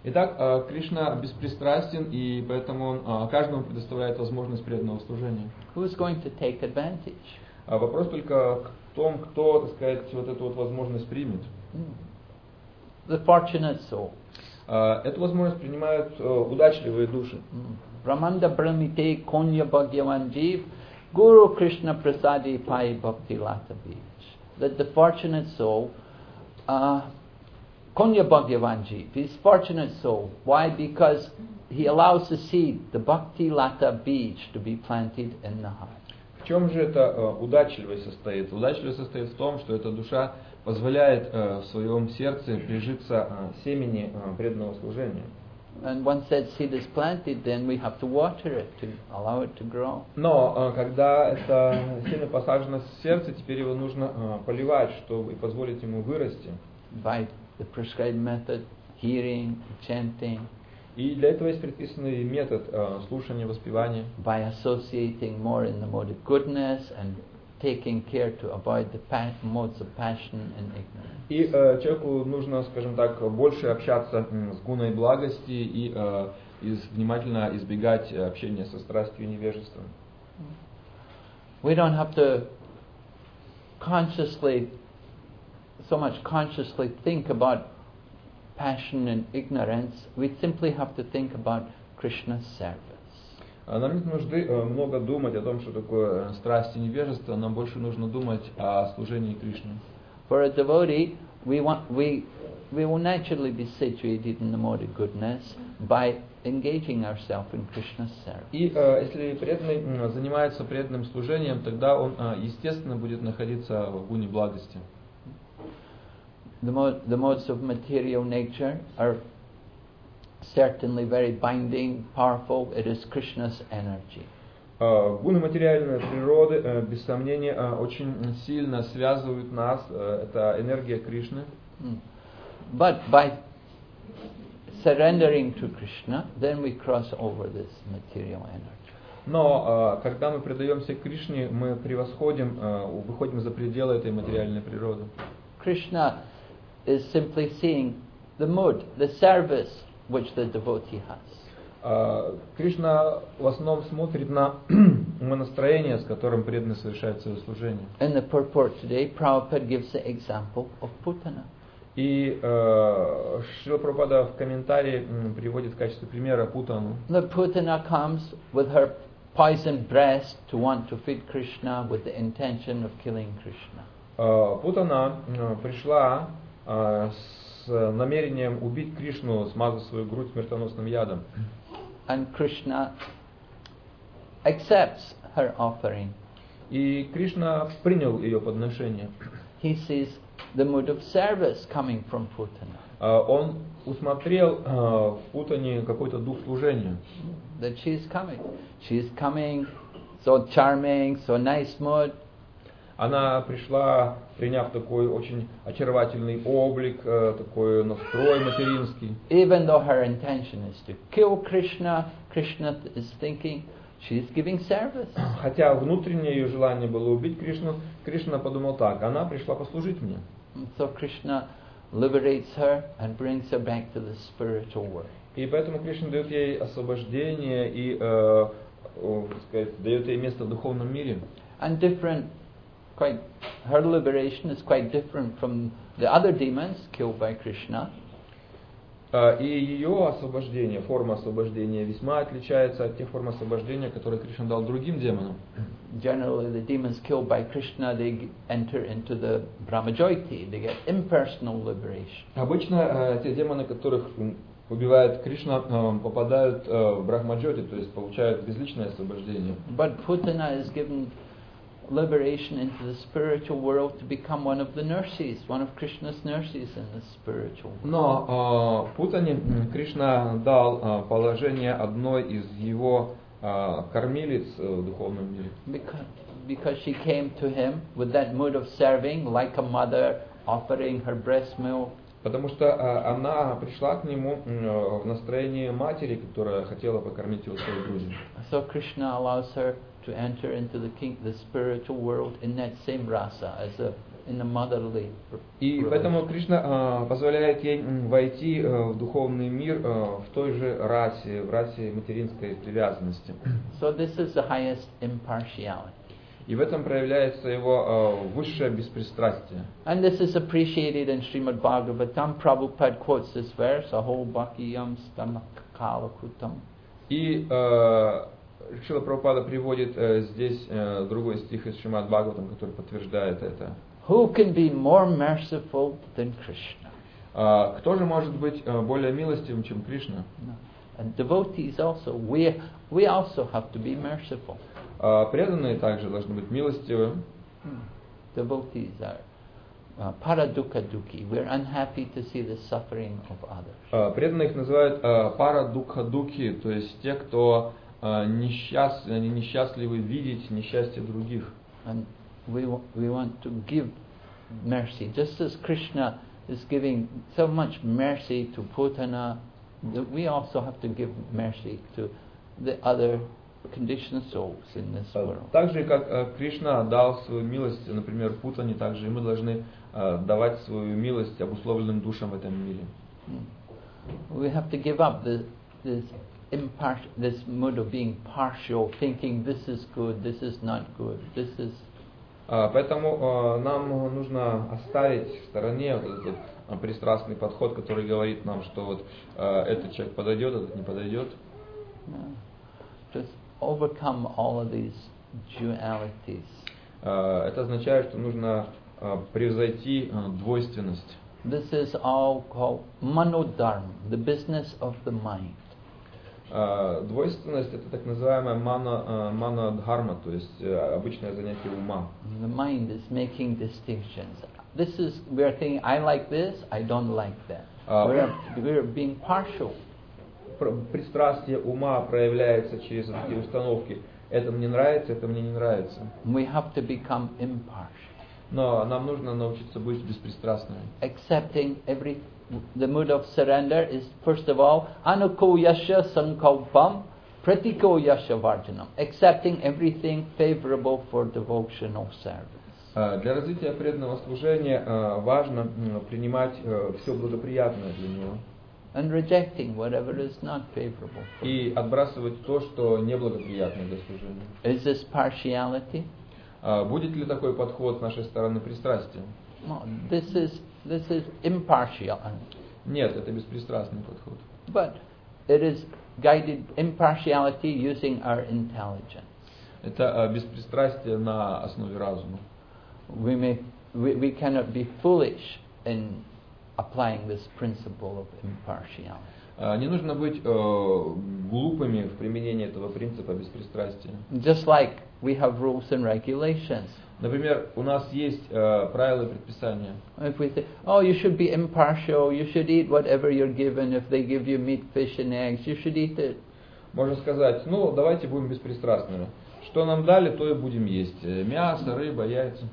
Итак, э, Кришна беспристрастен, и поэтому он э, каждому предоставляет возможность преданного служения. Who's going to take advantage? А вопрос только в том, кто, так сказать, вот эту вот возможность примет. Hmm. The fortunate soul. А, Эту возможность принимают э, удачливые души. Hmm. Brahmanda Brahmite Konya Bhagyavan Jeev Guru Krishna Prasadi Pai Bhakti Lata Beach. That the fortunate soul, uh, Konya Bhagyavan Jeev, he's fortunate soul. Why? Because he allows the seed, the Bhakti Lata Beach, to be planted in the heart. В чем же эта э, удачливость состоит? Удачливость состоит в том, что эта душа позволяет э, в своем сердце прижиться э, семени преданного служения. And once that seed is planted, then we have to water it to allow it to grow. Но когда это семя посажено в сердце, теперь его нужно поливать, чтобы позволить ему вырасти. by the prescribed method, hearing, chanting, И для этого есть предписанный метод э, слушания, воспевания. by associating more in the mode of goodness and taking care to avoid the modes of passion and ignorance. И э, человеку нужно, скажем так, больше общаться с гуной благости и э, из- внимательно избегать э, общения со страстью и невежеством. We don't have to consciously, so much consciously think about passion and ignorance. We simply have to think about Krishna's service. А Нам нет нужды э, много думать о том, что такое э, страсть и невежество, нам больше нужно думать о служении Кришне. For a devotee, we want we we will naturally be situated in the mode of goodness by engaging ourselves in Krishna's service. И э, если преданный занимается преданным служением, тогда он, естественно, будет находиться в гуне благости. The, mo- the modes of material nature are certainly very binding, powerful. It is Krishna's energy. Э, Гуны материальной природы, э, без сомнения, э, очень сильно связывают нас. э, Это энергия Кришны. But by surrendering to Krishna, then we cross over this material energy. Но когда мы предаемся Кришне, мы превосходим, выходим за пределы этой материальной природы. Krishna is simply seeing the mood, the service which the devotee has. Э, Кришна в основном смотрит на настроение, с которым преданный совершает свое служение. In the purport today, Prabhupada gives the example of Putana. И э, Шрила Прабхупада в комментарии м, приводит в качестве примера Путану. The Putana comes with her poisoned breast to want to feed Krishna with the intention of killing Krishna. Э, Путана э, пришла э, с намерением убить Кришну, смазав свою грудь смертоносным ядом. And Krishna accepts her offering. И Кришна принял ее подношение. He sees the mood of service coming from Putana. Э, Он усмотрел э, в Путане какой-то дух служения. That she is coming. She is coming so charming, so nice mood. Она пришла, приняв такой очень очаровательный облик, э, такой настрой материнский. Even though her intention is to kill Krishna, Krishna is thinking she is giving service. Хотя внутреннее ее желание было убить Кришну, Кришна подумал так, она пришла послужить мне. So Krishna liberates her and brings her back to the spiritual world. И поэтому Кришна дает ей освобождение и, э, так сказать, дает ей место в духовном мире. And different quite her liberation is quite different from the other demons killed by Krishna. А, И ее освобождение, форма освобождения весьма отличается от тех форм освобождения, которые Кришна дал другим демонам. Generally, the demons killed by Krishna they enter into the Brahmajoyti. They get impersonal liberation. Обычно э, те демоны, которых убивает Кришна, э, попадают э, в Брахмаджоти, то есть получают безличное освобождение. But Putana is given liberation into the spiritual world to become one of the nurses, one of Krishna's nurses in the spiritual world. Но э, Путане м, Кришна дал э, положение одной из его э, кормилиц э, в духовном мире. Because, because she came to him with that mood of serving, like a mother offering her breast milk. Потому что э, она пришла к нему м, э, в настроении матери, которая хотела покормить его своей грудью. So Krishna allows her to enter into the king, the spiritual world in that same rasa as a in the motherly. И поэтому Кришна э, позволяет ей войти э, в духовный мир э, в той же расе, в расе материнской привязанности. So this is the highest impartiality. И в этом проявляется его э, высшее беспристрастие. And this is appreciated in Srimad Bhagavatam. Prabhupada quotes this verse, Aho Bhakiyam Stamakalakutam. И э, Шила Прабхупада приводит э, здесь э, другой стих из Шримад Бхагаватам, который подтверждает это. Who can be more merciful than Krishna? А кто же может быть э, более милостивым, чем Кришна? No. And devotees also, we, we also have to be merciful. А преданные также должны быть милостивы. Hmm. Devotees are uh, paradukha dukkhi. We're unhappy to see the suffering of others. А преданных называют э, пара дукха духи, то есть те, кто несчаст, они несчастливы видеть несчастье других. And we, we want to give mercy. Just as Krishna is giving so much mercy to Putana, we also have to give mercy to the other conditioned souls in this Э, world. Так же, как э, Кришна дал свою милость, например, Путане, также и мы должны э, давать свою милость обусловленным душам в этом мире. Mm. We have to give up the, this, impart- this mood of being partial, thinking this is good, this is not good, this is. А, Поэтому э, нам нужно оставить в стороне вот этот э, пристрастный подход, который говорит нам, что вот этот человек подойдет, этот не подойдет. just overcome all of these dualities. Это означает, что нужно превзойти двойственность. This is all called manodharma, the business of the mind. Э, Двойственность это так называемая мана, э, мана-дхарма, то есть э, обычное занятие ума. The mind is making distinctions. This is, we are thinking, I like this, I don't like that. Uh, we're, we're being partial. Пр- Пристрастие ума проявляется через такие установки. Это мне нравится, это мне не нравится. We have to become impartial, Но нам нужно научиться быть беспристрастными. accepting every. The mood of surrender is, first of all, anuko yasha sankalpam, pratiko yasha varjanam, accepting everything favorable for devotional service. Э, Для развития преданного служения э, важно м, принимать все благоприятное для него and rejecting whatever is not favorable. for и отбрасывать то, что неблагоприятно для служения. Is this partiality? А Будет ли такой подход с нашей стороны пристрастием? No, this is this is impartial, Нет, это беспристрастный подход. but it is guided impartiality using our intelligence. Это э, беспристрастие на основе разума. We may we, we cannot be foolish in applying this principle of impartiality. А, Не нужно быть э, глупыми в применении этого принципа беспристрастия. Just like we have rules and regulations. Например, у нас есть э, правила и предписания. If we say, oh, you should be impartial, you should eat whatever you're given. If they give you meat, fish, and eggs, you should eat it. Можно сказать, ну, давайте будем беспристрастными. Что нам дали, то и будем есть. Э, Мясо, рыба, яйца.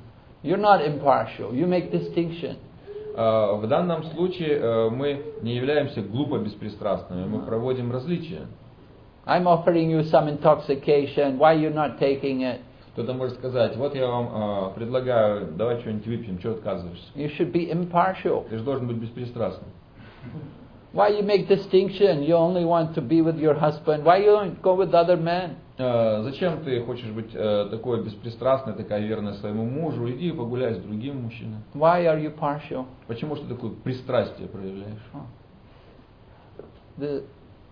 You're not impartial. You make distinction. А, В данном случае э, мы не являемся глупо беспристрастными, мы проводим различия. I'm offering you some intoxication. Why you're not taking it? Кто-то может сказать, вот я вам э, предлагаю, давай что-нибудь выпьем, что отказываешься? You should be impartial. Ты же должен быть беспристрастным. Why you make distinction? You only want to be with your husband. Why you don't go with other men? Э, Зачем ты хочешь быть э, такой беспристрастной, такая верная своему мужу? Иди погуляй с другим мужчиной. Why are you partial? Почему что такое пристрастие проявляешь? The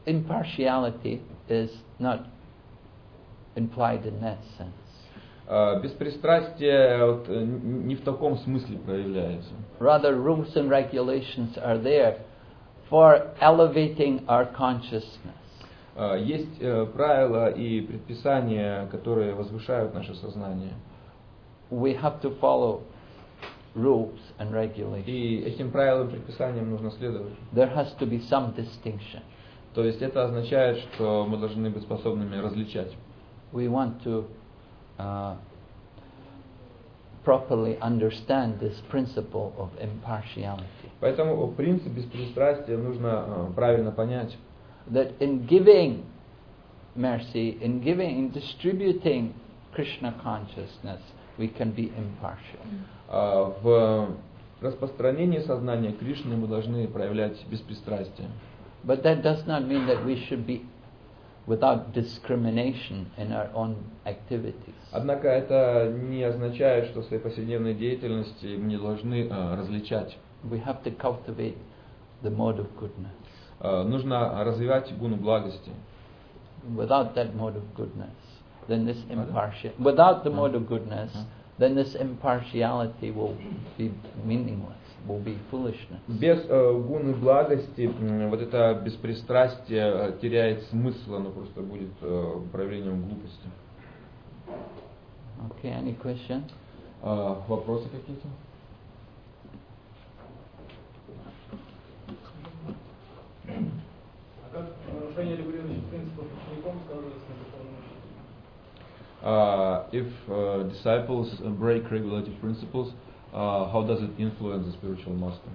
impartiality is not implied in that sense. Э, Беспристрастие вот, э, н- не в таком смысле проявляется. Rather, rules and regulations are there for elevating our consciousness. Э, Есть э, правила и предписания, которые возвышают наше сознание. We have to follow rules and regulations. И этим правилам и предписаниям нужно следовать. There has to be some distinction. То есть это означает, что мы должны быть способными различать. We want to uh, properly understand this principle of impartiality. Поэтому принцип беспристрастия нужно э, правильно понять. That in giving mercy, in giving, in distributing Krishna consciousness, we can be impartial. А В распространении сознания Кришны мы должны проявлять беспристрастие. But that does not mean that we should be without discrimination in our own activities. Однако это не означает, что в своей повседневной деятельности мы не должны э, различать. We have to cultivate the mode of goodness. Э, Нужно развивать гуну благости. Without that mode of goodness, then this impartial without the mode of goodness, then this impartiality will be meaningless, will be foolishness. Без э, гуны благости вот это беспристрастие э, теряет смысл, оно просто будет э, проявлением глупости. Okay, any question? Э, Вопросы какие-то? If uh, disciples uh, break regulative principles, uh, how does it influence the spiritual master?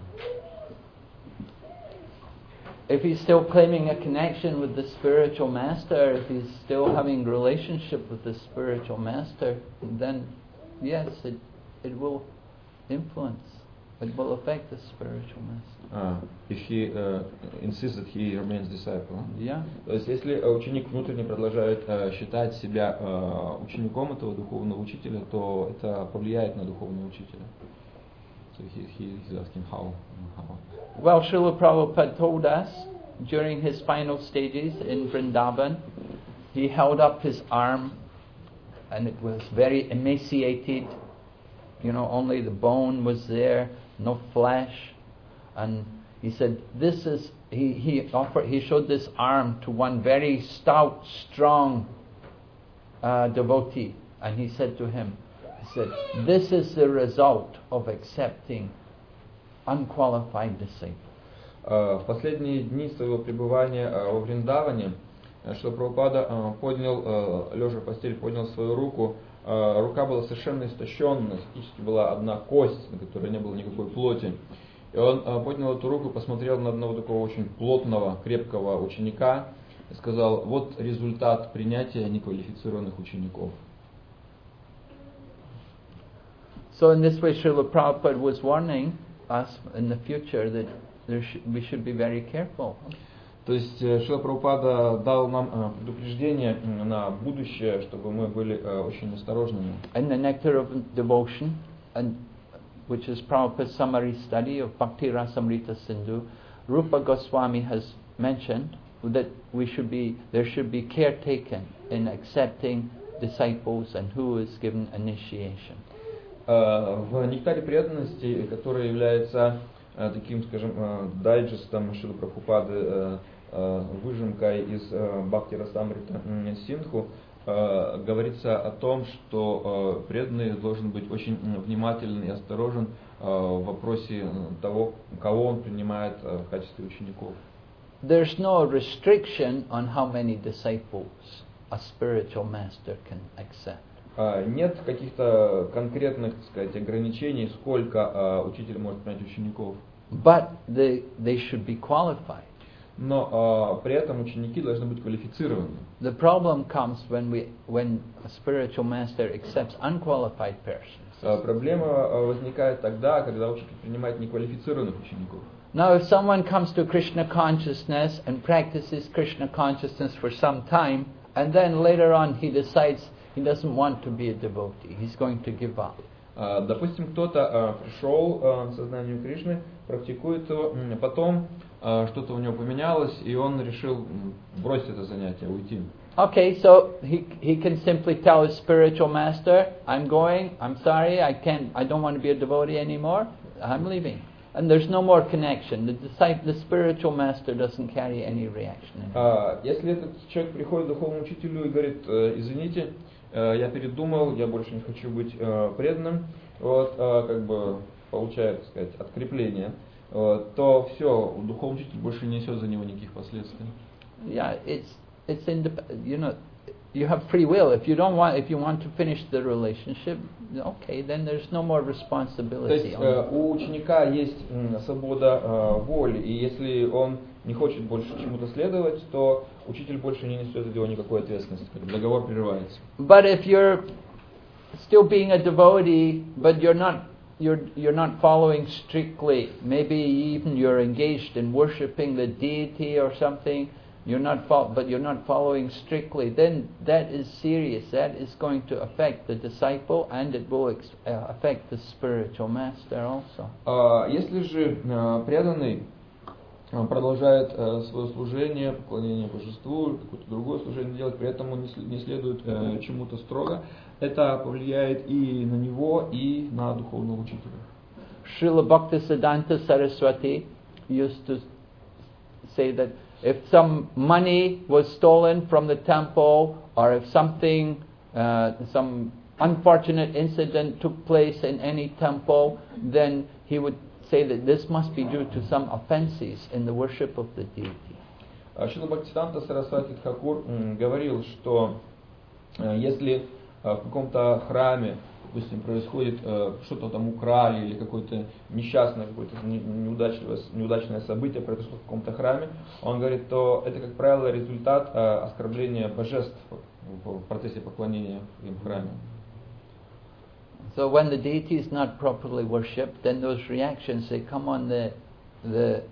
If he's still claiming a connection with the spiritual master, if he's still having relationship with the spiritual master, then yes, it it will influence. It will affect the spiritual master. Uh, if he uh, insists that he remains disciple. huh? Yeah. То есть, если э, ученик внутренне продолжает э, считать себя э, учеником этого духовного учителя, то это повлияет на духовного учителя. So he, he, he's asking how, how. Well, Srila Prabhupada told us during his final stages in Vrindavan, he held up his arm and it was very emaciated. You know, only the bone was there, no flesh. And he said, This is, he, he, offered, he showed this arm to one very stout, strong uh, devotee. And he said to him, He said, This is the result of accepting unqualified disciples. Э, В последние дни своего пребывания э, во Вриндаване, э, что Прабхупада э, поднял, э, лежа в постели, поднял свою руку, Э, рука была совершенно истощенная, фактически была одна кость, на которой не было никакой плоти. И он э, поднял эту руку, посмотрел на одного такого очень плотного, крепкого ученика и сказал, вот результат принятия неквалифицированных учеников. So in this way, Srila Prabhupada was warning us in the future that sh- we should be very careful. То есть э, Шила Прабхупада дал нам э, предупреждение на будущее, чтобы мы были э, очень осторожными. In the Nectar of Devotion, and which is Prabhupada's summary study of Bhakti Rasamrita Sindhu, Rupa Goswami has mentioned that we should be, there should be care taken in accepting disciples and who is given initiation. Э, В «Нектаре преданности», который является э, таким, скажем, э, дайджестом Шилы Прабхупады, э, э, выжимкой из э, Бхакти Расамрита м, Синху, э, говорится о том, что э, преданный должен быть очень внимателен и осторожен э, в вопросе того, кого он принимает э, в качестве учеников. There's no restriction on how many disciples a spiritual master can accept. Нет каких-то конкретных, так сказать, ограничений, сколько учитель может принять учеников. But they, they should be qualified. Но а, при этом ученики должны быть квалифицированы. The problem comes when, we, when a spiritual master accepts unqualified persons. А, Проблема а, возникает тогда, когда учитель принимает неквалифицированных учеников. Now, if someone comes to Krishna consciousness and practices Krishna consciousness for some time, and then later on he decides he doesn't want to be a devotee, he's going to give up. А, Допустим, кто-то а, пришел а, к сознанию Кришны, практикует его, потом а, что-то у него поменялось, и он решил бросить это занятие, уйти. Okay, so he, he can simply tell his spiritual master, I'm going, I'm sorry, I can't, I don't want to be a devotee anymore, I'm leaving. And there's no more connection. The, disciple, the spiritual master doesn't carry any reaction. А, Если этот человек приходит к духовному учителю и говорит, «Э, извините, э, я передумал, я больше не хочу быть э, преданным, вот, как бы получает, так сказать, открепление, то все, духовный учитель больше не несет за него никаких последствий. Yeah, it's it's indep- you know you have free will. If you don't want if you want to finish the relationship, okay, then there's no more То responsibility. есть on э, у ученика есть свобода э, воли, и если он не хочет больше чему-то следовать, то учитель больше не несет за него никакой ответственности. Договор прерывается. But if you're still being a devotee, but you're not you're you're not following strictly, maybe even you're engaged in worshiping the deity or something, you're not fol- but you're not following strictly, then that is serious. That is going to affect the disciple and it will ex- uh, affect the spiritual master also. А Если же э, преданный э, продолжает э, свое служение, поклонение божеству, какое-то другое служение делать, при этом он не сл- не следует э, чему-то строго, это повлияет и на него, и на духовного учителя. Srila Bhaktisiddhanta Saraswati used to say that if some money was stolen from the temple or if something, uh, some unfortunate incident took place in any temple, then he would say that this must be due to some offenses in the worship of the deity. А Шила Бхактисиданта Сарасвати Тхакур м, говорил, что э, если э, в каком-то храме, допустим, происходит э, что-то там украли или какое-то несчастное, какое-то не- неудачное, событие произошло в каком-то храме, он говорит, то это, как правило, результат оскорбления божеств в процессе поклонения им в храме. So when the deity is not properly worshipped, then those reactions they come on the the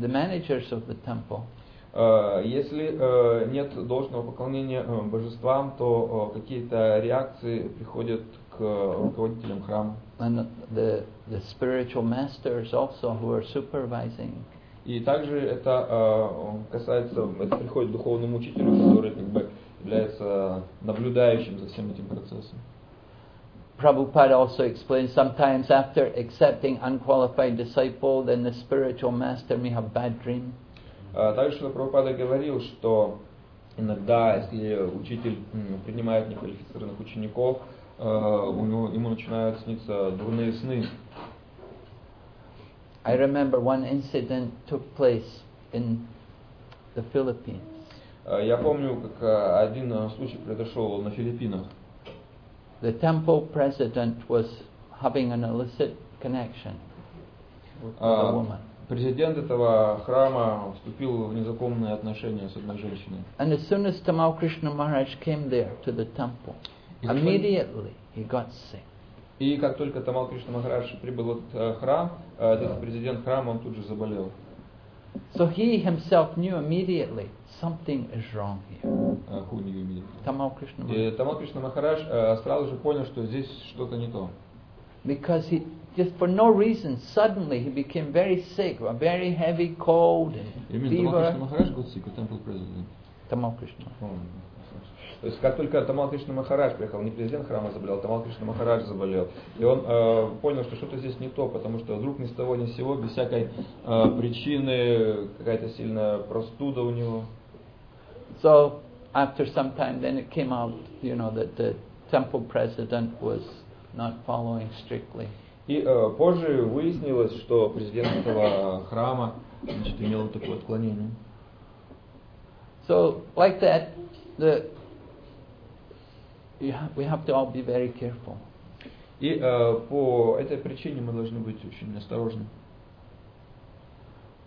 the managers of the temple. Э, Если э, нет должного поклонения э, божествам, то э, какие-то реакции приходят к руководителям храма. and the the spiritual masters also who are supervising. И также это э, касается, это приходит к духовному учителю, который как бы является наблюдающим за всем этим процессом. Prabhupada also explains sometimes after accepting unqualified disciple, then the spiritual master may have bad dream. А Также Шрила Прабхупада говорил, что иногда, если учитель м, принимает неквалифицированных учеников, э, у него, ему начинают сниться дурные сны. I remember one incident took place in the Philippines. Э, Я помню, как э, один э, случай произошел на Филиппинах. The temple president was having an illicit connection with a А, woman. Президент этого храма вступил в незаконные отношения с одной женщиной. And as soon as Tamal Krishna Maharaj came there to the temple, immediately he got sick. И как только Тамал Кришна Махарадж прибыл в э, храм, э, этот президент храма, он тут же заболел. So he himself knew immediately something is wrong here. Э, Хуни имеет. Tamal Krishna И Maharaj. Тамал Кришна Махарадж э, сразу же понял, что здесь что-то не то. Because he just for no reason suddenly he became very sick, a very heavy cold and Именно Тамал Кришна fever. Махарадж got sick, temple president. Tamal Krishna. То есть как только Тамал Кришна Махарадж приехал, не президент храма заболел, Тамал Кришна Махарадж заболел. И он э, понял, что что-то здесь не то, потому что вдруг ни с того ни с сего, без всякой э, причины, какая-то сильная простуда у него. So after some time, then it came out, you know, that the temple president was not following strictly. И э, позже выяснилось, что президент этого храма значит, имел вот такое отклонение. So like that, the ha- we have to all be very careful. И э, по этой причине мы должны быть очень осторожны.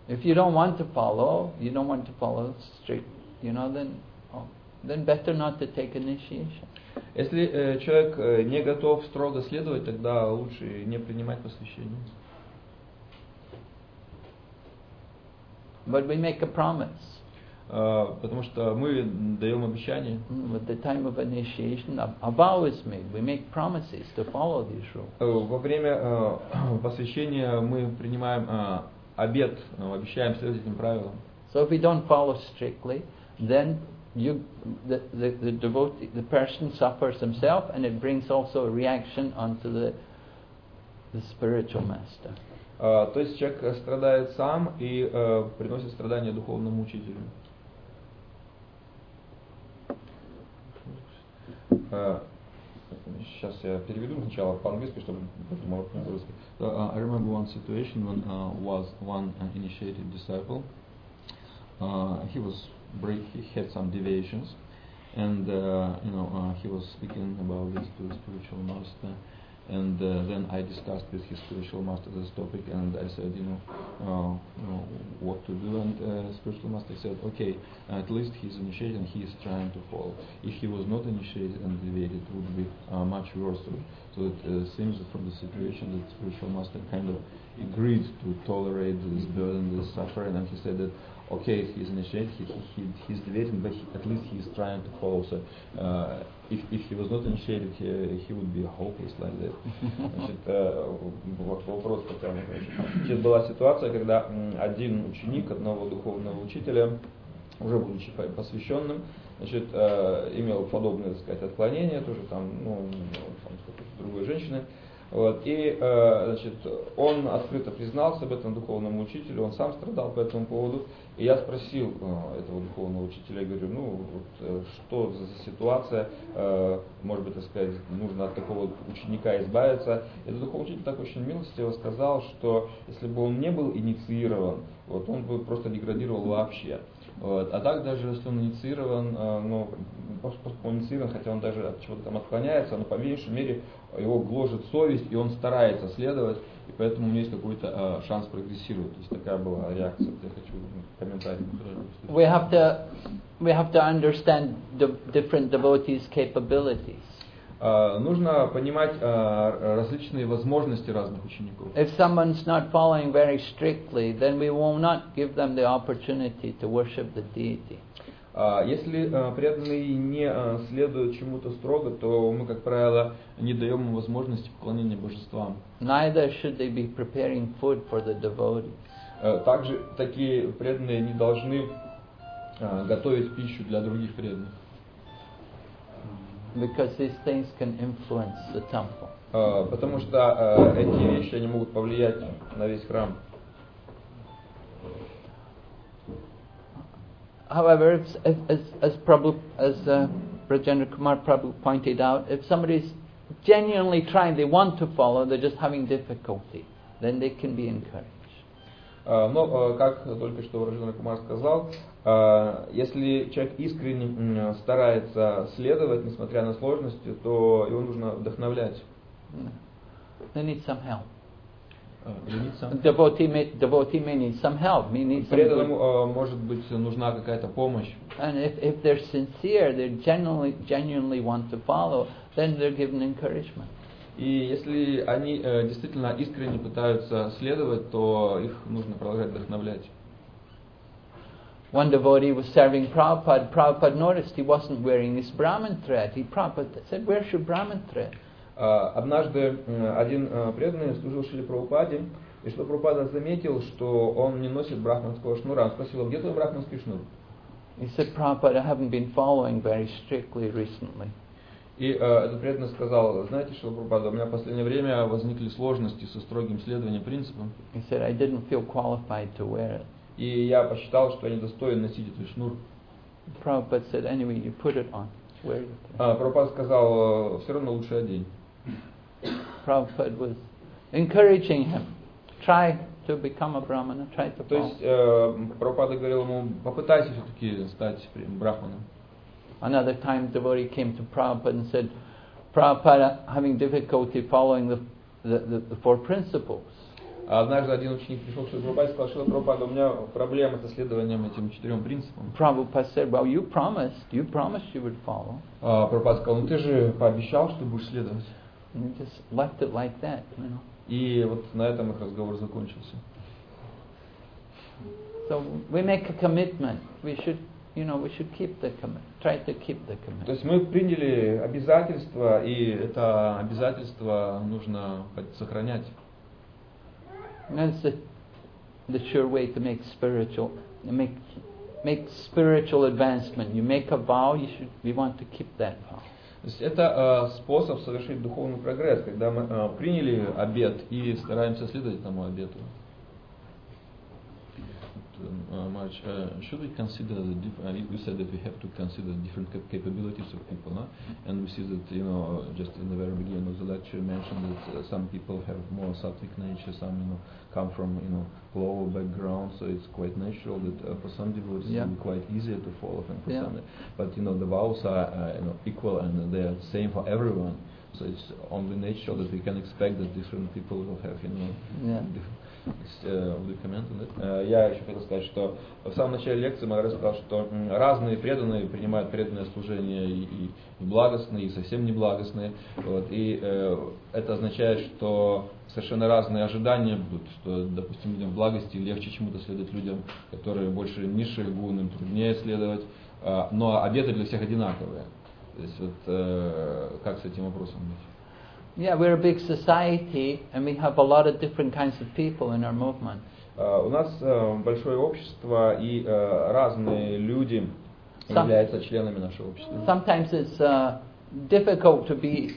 If you don't want to follow, you don't want to follow strict, you know, then oh, then better not to take initiation. Если э, человек э, не готов строго следовать, тогда лучше не принимать посвящение. But we make a promise. А, потому что мы даем обещание. Mm, At the time of initiation, a, vow is made. We make promises to follow these rules. Э, Во время э, посвящения мы принимаем э, обет, э, обещаем следовать этим правилам. So if we don't follow strictly, then you, the, the, the devotee, the person suffers himself, and it brings also a reaction onto the, the spiritual master. А, То есть человек э, страдает сам и э, приносит страдания духовному учителю. Сейчас я переведу сначала по-английски, чтобы потом по-русски. So, uh, I remember one situation when uh, was one uh, initiated disciple. Uh, he was break, he had some deviations, and uh, you know uh, he was speaking about this to the spiritual master. And uh, then I discussed with his spiritual master this topic, and I said, you know, uh, what to do. And uh, spiritual master said, okay, at least he's initiated and he is trying to follow. If he was not initiated and deviated, it would be much worse. So, it seems from the situation that spiritual master kind of agreed to tolerate this burden, this suffering, and he said that okay, he's initiated, he, he, he, he's deviating, but he, at least he's trying to follow. So uh, if, if he was not initiated, he, he would be hopeless like that. Значит, э, вот вопрос пока. Значит, была ситуация, когда один ученик одного духовного учителя, уже будучи по- посвященным, значит, э, имел подобные, так сказать, отклонения, тоже там, ну, там, другой женщины. Вот, и э, значит, он открыто признался об этом духовному учителю, он сам страдал по этому поводу. И я спросил э, этого духовного учителя, я говорю, ну вот, э, что за ситуация, э, может быть, так сказать, нужно от такого ученика избавиться. Этот духовный учитель так очень милостиво сказал, что если бы он не был инициирован, вот, он бы просто деградировал вообще. Вот. А так даже если он инициирован, э, ну, поскольку он инициирован, хотя он даже от чего-то там отклоняется, но по меньшей мере его гложет совесть, и он старается следовать, и поэтому у него есть какой-то э, шанс прогрессировать. То есть такая была реакция. Я хочу комментарий. We have to, we have to understand the different devotees' capabilities. Э, нужно понимать э, различные возможности разных учеников. If someone's not following very strictly, then we will not give them the opportunity to worship the deity. А, Если преданный не следует чему-то строго, то мы, как правило, не даем ему возможности поклонения божествам. Neither should they be preparing food for the devotees. Э, Также такие преданные не должны готовить пищу для других преданных, because these things can influence the temple. Э, потому что э, эти вещи они могут повлиять на весь храм. However, if, if, as, as, Prabhu, as uh, Rajendra Kumar Prabhu pointed out, if somebody's genuinely trying, they want to follow, they're just having difficulty, then they can be encouraged. Э, Но, э, как только что Раджендра Кумар сказал, э, если человек искренне старается следовать, несмотря на сложности, то его нужно вдохновлять. They need some help. Э. Devotee may, devotee may need some help, may need some Преданному э, может быть нужна какая-то помощь. And if, if they're sincere, they genuinely, genuinely want to follow, then they're given encouragement. И если они э, действительно искренне пытаются следовать, то их нужно продолжать вдохновлять. One devotee was serving Prabhupada. Prabhupada noticed he wasn't wearing his Brahman thread. He Prabhupada said, Where's your Brahman thread? А, Однажды э, один э, преданный служил Шили Прабхупаде, и что Прабхупада заметил, что он не носит брахманского шнура. Он спросил, «А где твой брахманский шнур? He said, Prabhupada, I haven't been following very strictly recently. И э, этот преданный сказал, знаете, что Прабхупада, у меня в последнее время возникли сложности со строгим следованием принципам, He said, I didn't feel qualified to wear it. и я посчитал, что я недостоин носить этот шнур. Prabhupada said, Anyway, you put it on. Wear it. А Прабхупада сказал, все равно лучше одень. Prabhupada was encouraging him. Try to become a Brahmana, try to То есть э, Прабхупада говорил ему, попытайся все-таки стать брахманом. Another time, devotee came to Prabhupada and said, Prabhupada, having difficulty following the, the, the, the four principles. А Однажды один ученик пришел к Шри Прабхупаде и сказал, Шила Прабхупада, у меня проблемы со следованием этим четырем принципам. Prabhupada said, Well, you promised, you promised you would follow. А Прабхупада сказал, ну ты же пообещал, что будешь следовать. And he just left it like that, you know. И вот на этом их разговор закончился. So we make a commitment. We should, you know, we should keep the commit. Try to keep the То commitment. есть мы приняли обязательство, и это обязательство нужно сохранять. That's the, the sure way to make spiritual, make make spiritual advancement. You make a vow. You should. We want to keep that vow. То есть это э, способ совершить духовный прогресс, когда мы э, приняли обет и стараемся следовать этому обету. Uh, March, uh, should we consider the diff- uh, you said that we have to consider different cap- capabilities of people, no? and we see that you know just in the very beginning of the lecture you mentioned that uh, some people have more sattvic nature, some you know come from you know lower background, so it's quite natural that uh, for some devotees Yeah. it will be quite easier to follow and for Yeah. some, but you know the vows are uh, you know equal and they are the same for everyone. So it's only natural that we can expect that different people will have you know Yeah. Э? Э, Я еще хотел сказать, что в самом начале лекции Махарадж сказал, что разные преданные принимают преданное служение и, и- и благостные, и совсем неблагостные. Вот, и э, это означает, что совершенно разные ожидания будут, что, допустим, людям в благости легче чему-то следовать людям, которые больше низшие гуны, им труднее следовать, А, но обеты для всех одинаковые. То есть вот э, как с этим вопросом быть? Yeah, we're a big society, and we have a lot of different kinds of people in our movement. Uh, У нас э, большое общество и э, разные люди Сам- являются членами нашего общества. Sometimes it's uh, difficult to be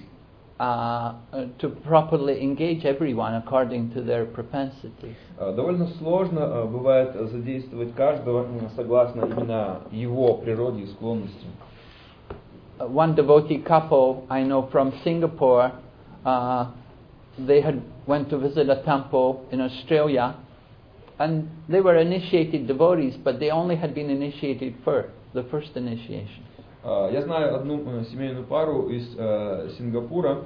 uh, uh, to properly engage everyone according to their propensities. Э, Довольно сложно э, бывает задействовать каждого м, согласно именно его природе и склонностям. Uh, one devotee couple I know from Singapore, uh, they had went to visit a temple in Australia, and they were initiated devotees, but they only had been initiated first, the first initiation. Э, Я знаю одну э, семейную пару из э, Сингапура.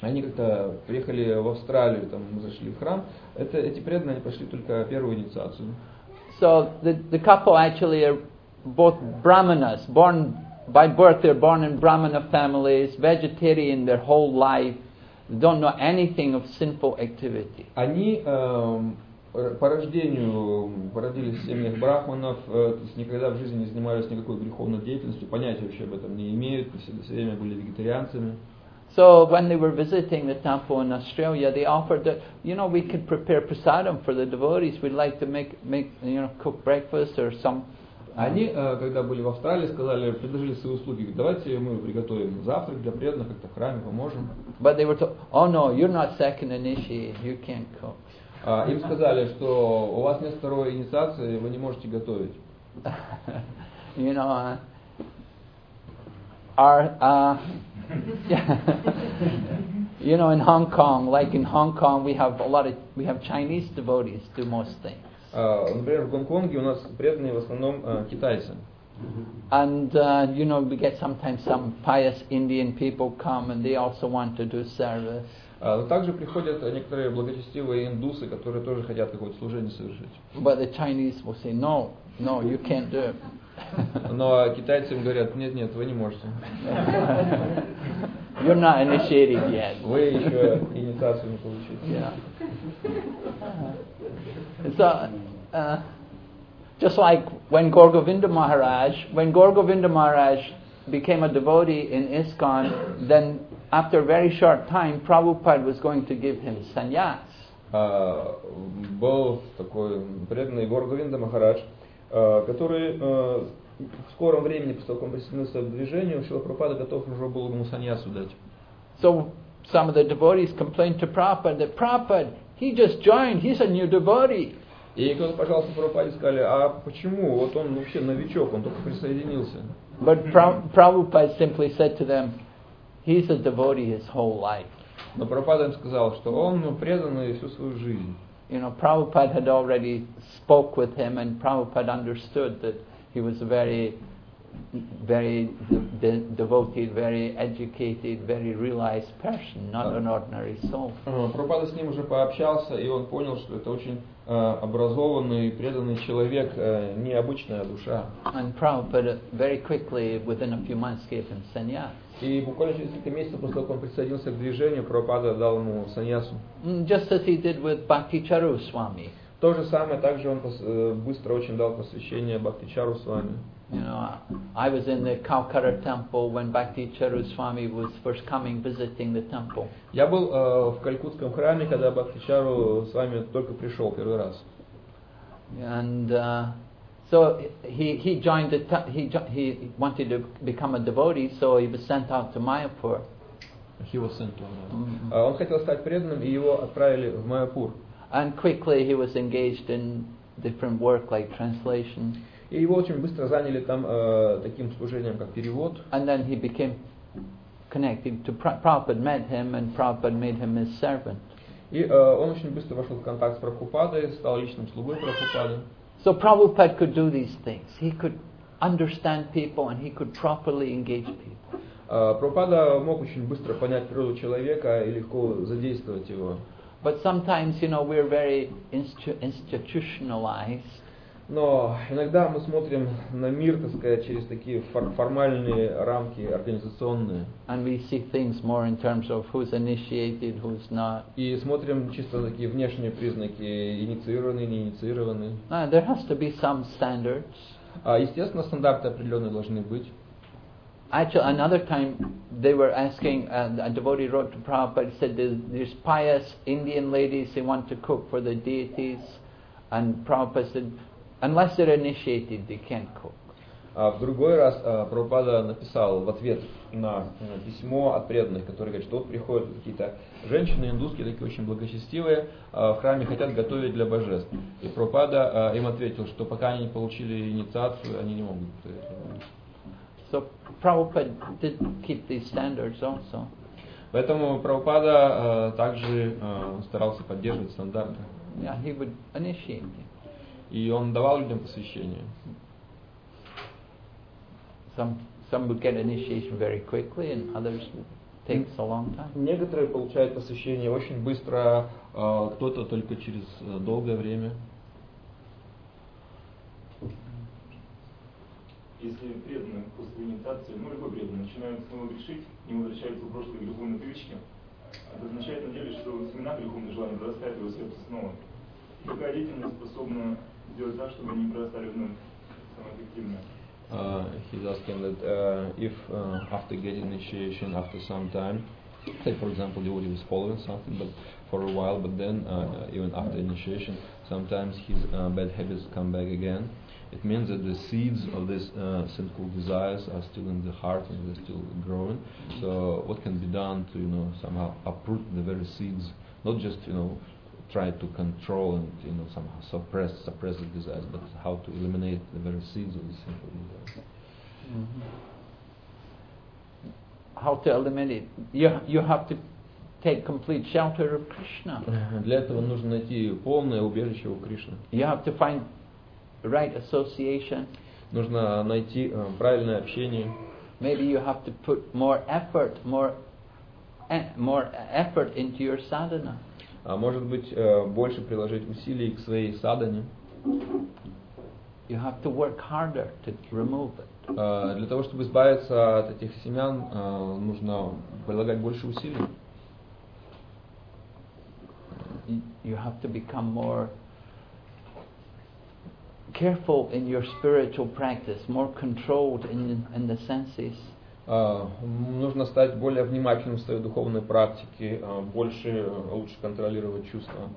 Они как-то приехали в Австралию, там мы зашли в храм. Это, эти преданные они прошли только первую инициацию. So the, the couple actually are both brahmanas, born by birth they're born in brahmana families, vegetarian their whole life, don't know anything of sinful activity. Они эм, р- по рождению м, породились в семьях брахманов, э, то есть никогда в жизни не занимались никакой греховной деятельностью, понятия вообще об этом не имеют, все, все время были вегетарианцами. So when they were visiting the temple in Australia, they offered that you know we could prepare prasadam for the devotees. We'd like to make make you know cook breakfast or some. Они, э, когда были в Австралии, сказали, предложили свои услуги, давайте мы приготовим завтрак для преданных, как-то в храме поможем. But they were told, oh no, you're not second initiate. You can't cook. А, им сказали, что у вас нет второй инициации, вы не можете готовить. you know, uh, our, uh, you know, in Hong Kong, like in Hong Kong, we have a lot of, we have Chinese devotees do most things. А, например, в Гонконге у нас преданные в основном э, китайцы. And, uh, you know, we get sometimes some pious Indian people come and they also want to do service. А, также приходят некоторые благочестивые индусы, которые тоже хотят какое-то служение совершить. But the Chinese will say, no, no, you can't do it. Но китайцы им говорят, нет, нет, вы не можете. You're not initiated yet. Вы еще инициацию не получили. Yeah. So, uh, just like when Gorgovinda Maharaj, when Gorgovinda Maharaj became a devotee in ISKCON, then after a very short time, Prabhupada was going to give him sannyas. А, был такой преданный Гор Говинда Махарадж, а, который а, в скором времени, после того, как он присоединился к движению, Шила Прабхупада готов уже был ему саньясу дать. So some of the devotees complained to Prabhupada that Prabhupada, he just joined, he's a new devotee. И кто-то пожаловался Прабхупаде и сказали, а почему? Вот он вообще новичок, он только присоединился. But Pra- Prabhupada simply said to them, he's a devotee his whole life. Но Прабхупада им сказал, что он ну, преданный всю свою жизнь. You know, Prabhupada had already spoke with him, and Prabhupada understood that he was a very, very de- devoted, very educated, very realized person, not an ordinary soul. Э, Прабхупада с ним уже пообщался, и он понял, что это очень э, образованный, преданный человек, э, необычная душа. And Prabhupada very quickly, within a few months, gave him sannyas. И буквально через несколько месяцев после того, как он присоединился к движению, Прабхупада дал ему саньясу. Mm, Just as he did with Bhakti Charu Swami. То же самое, также он э, быстро очень дал посвящение Бхактичару с вами. You know, I was in the Calcutta temple when Bhakti Charu Swami was first coming visiting the temple. Я был э, в Калькутском храме, когда Бхактичару с вами только пришел первый раз. And uh, so he, he joined the he, he wanted to become a devotee, so he was sent out to Mayapur. А Он хотел стать преданным, и его отправили в Майапур. And quickly he was engaged in different work like translation. И его очень быстро заняли там э, таким служением, как перевод. And then he became connected to Pra- Prabhupada, met him, and Prabhupada made him his servant. И э, он очень быстро вошел в контакт с Прабхупадой, стал личным слугой Прабхупады. So Prabhupada could do these things. He could understand people and he could properly engage people. А, Прабхупада мог очень быстро понять природу человека и легко задействовать его. But sometimes, you know, we're very institu- institutionalized Но иногда мы смотрим на мир, так сказать, через такие фор- формальные рамки организационные. and we see things more in terms of who's initiated, who's not. И смотрим чисто на такие внешние признаки, инициированные, не инициированные. Uh, there has to be some standards. А, естественно, стандарты определенные должны быть. Actually, another time they were asking, uh, a devotee wrote to Prabhupada, said, there's, pious Indian ladies, they want to cook for the deities. And Prabhupada said, unless they're initiated, they can't cook. А в другой раз а, Прабхупада написал в ответ на э, письмо от преданных, которые говорят, что вот приходят какие-то женщины индусские, такие очень благочестивые, а, в храме хотят готовить для божеств. И Прабхупада а, им ответил, что пока они не получили инициацию, они не могут готовить. So Prabhupada did keep these standards also. Поэтому Прабхупада а, также а, старался поддерживать стандарты. Yeah, he would initiate. И он давал людям посвящение. Some, some would get initiation very quickly and others takes a long time. Некоторые получают посвящение очень быстро, а, кто-то только через э, долгое время. Если преданные после инициации, ну любой преданный, начинают снова грешить, не возвращаются в прошлые греховные привычки, это означает на деле, что семена греховных желаний прорастают его сердце снова. Какая деятельность способна сделать так, чтобы они прорастали вновь самое эффективное? Uh, he's asking that uh, if uh, after getting initiation, after some time, say for example, devotee was following something, but for a while, but then uh, even after initiation, sometimes his uh, bad habits come back again. It means that the seeds of these uh, sinful desires are still in the heart and they're still growing. So what can be done to you know somehow uproot the very seeds, not just you know try to control and you know somehow suppress suppress the desires, but how to eliminate the very seeds of the sinful desires. How to eliminate? You you have to take complete shelter of Krishna. Для этого нужно найти полное убежище у Кришны. You have to find the right association. Нужно найти э, правильное общение. Maybe you have to put more effort, more e- more effort into your sadhana. А может быть, э, больше приложить усилий к своей садане. You have to work harder to remove it. Э, Для того, чтобы избавиться от этих семян, э, нужно прилагать больше усилий. You- You have to become more careful in your spiritual practice, more controlled in in the senses. Э, Нужно стать более внимательным в своей духовной практике, э, больше, э, лучше контролировать чувства.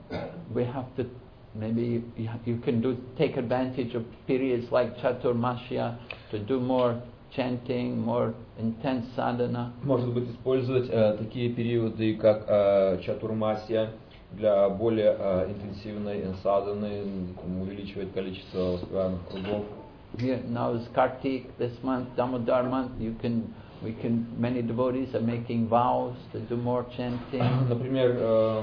We have to maybe you, ha- you can do take advantage of periods like Chaturmasya to do more chanting, more intense sadhana. Может быть, использовать э, такие периоды, как э, чатурмасия, для более э, интенсивной саданы, м, увеличивать количество воспеваемых кругов. Here now is Kartik this month, Damodar month. You can we can many devotees are making vows to do more chanting. Например, э,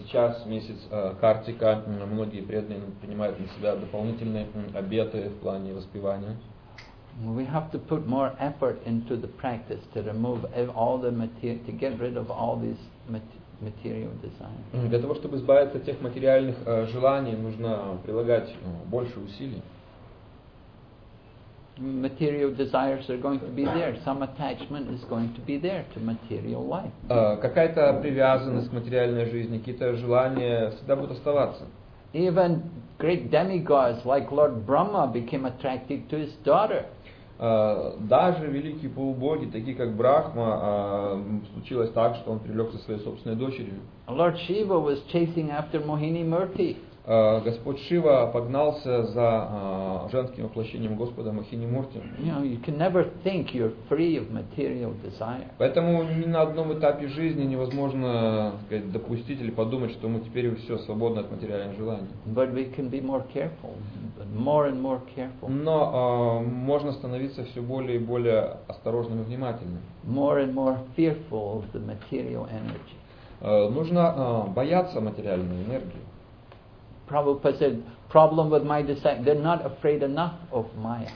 сейчас месяц э, Картика, многие преданные принимают на себя дополнительные обеты в плане воспевания. We have to put more effort into the practice to remove ev- all the material, to get rid of all these mat- material desires. М, Для того, чтобы избавиться от тех материальных э, желаний, нужно прилагать э, больше усилий. Material desires are going to be there. Some attachment is going to be there to material life. Э, Какая-то привязанность к материальной жизни, какие-то желания всегда будут оставаться. Even great demigods like Lord Brahma became attracted to his daughter. А, Даже великие полубоги, такие как Брахма, а, случилось так, что он привлек со своей собственной дочерью. Lord Shiva was chasing after Mohini Murti. А, Господь Шива погнался за а, женским воплощением Господа Махини Мурти. You know, you can never think you're free of material desire. Поэтому ни на одном этапе жизни невозможно сказать, допустить или подумать, что мы теперь все свободны от материальных желаний. But we can be more careful, more and more careful, Но а, можно становиться все более и более осторожным и внимательным. more and more fearful of the material energy. А, нужно а, бояться материальной энергии. Prabhupada said, problem with my disciples, they're not afraid enough of Maya.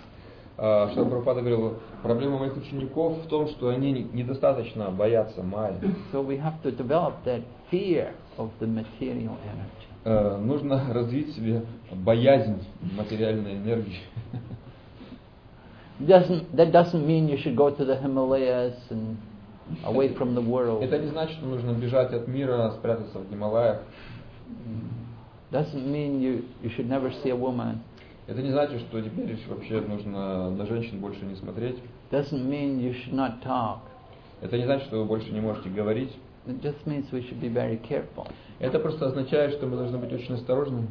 А, Шрила Прабхупада говорил, проблема моих учеников в том, что они не- недостаточно боятся майя. So we have to develop that fear of the material energy. Э, Нужно развить себе боязнь материальной энергии. Doesn't, that doesn't mean you should go to the Himalayas and away from the world. Это не значит, что нужно бежать от мира, спрятаться в Гималаях. Doesn't mean you, you should never see a woman. Это не значит, что теперь вообще нужно на женщин больше не смотреть. Doesn't mean you should not talk. Это не значит, что вы больше не можете говорить. It just means we should be very careful. Это просто означает, что мы должны быть очень осторожны.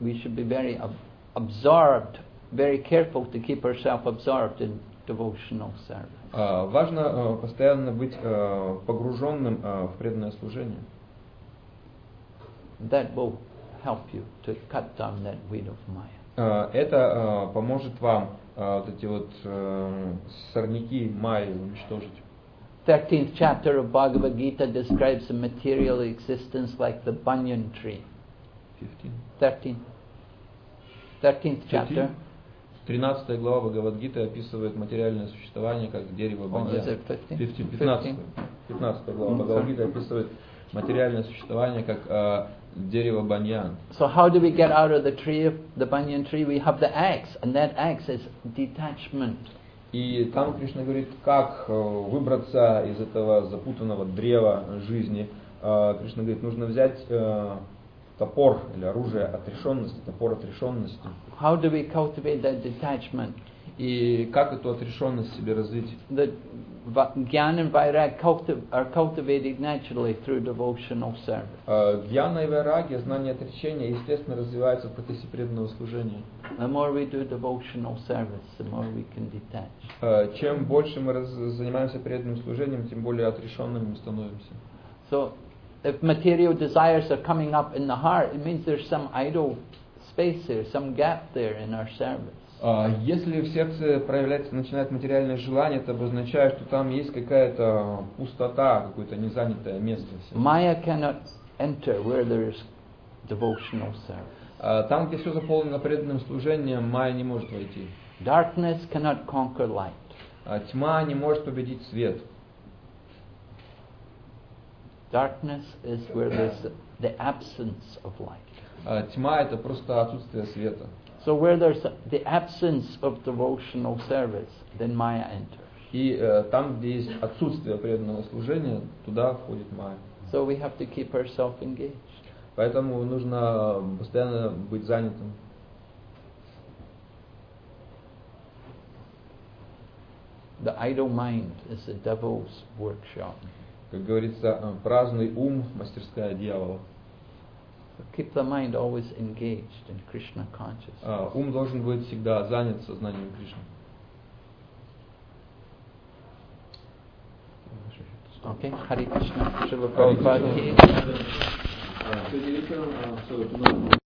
We should, be very ab- absorbed, very careful to keep ourselves absorbed in devotional service. А, Важно э, постоянно быть э, погруженным э, в преданное служение. That will help you to cut down that weed of Maya. Э, Это э, поможет вам э, вот эти вот сорняки майи уничтожить. 13th chapter of Bhagavad Gita describes the material existence like the banyan tree. 13th. 13th chapter. 13 глава Бхагавадгиты описывает материальное существование как дерево баньян. is it 15? 15, 15, 15 глава Бхагавадгиты описывает материальное существование как дерево баньян. So how do we get out of the tree of the banyan tree? We have the axe, and that axe is detachment. И там Кришна говорит, как э, выбраться из этого запутанного древа жизни. Э, Кришна говорит, нужно взять э, топор или оружие отрешенности, топор отрешенности. How do we cultivate that detachment? И как эту отрешенность себе развить? The Gyan and Vairag culti- are cultivated naturally through devotional service. Э, Гьяна и вайраги, знание отречения, естественно, развивается в процессе преданного служения. The more we do devotional service, the more we can detach. Э, Чем больше мы раз- занимаемся преданным служением, тем более отрешенными мы становимся. So, if material desires are coming up in the heart, it means there's some idle space there, some gap there in our service. А Если в сердце проявляется, начинает материальное желание, это обозначает, что там есть какая-то пустота, какое-то незанятое место. Maya cannot enter where there is devotional service. А Там, где все заполнено преданным служением, майя не может войти. Darkness cannot conquer light. А Тьма не может победить свет. Darkness is where there's the, absence of light. Тьма это просто отсутствие света. So where there's the absence of devotional service, then Maya enters. И э, там, где есть отсутствие преданного служения, туда входит майя. So we have to keep ourselves engaged. Поэтому нужно постоянно быть занятым. The idle mind is the devil's workshop. Как говорится, э, праздный ум, мастерская дьявола. So keep the mind always engaged in Krishna consciousness. А, Ум должен быть всегда занят сознанием Кришны. Okay, Hare Krishna, Srila Hare Prabhupada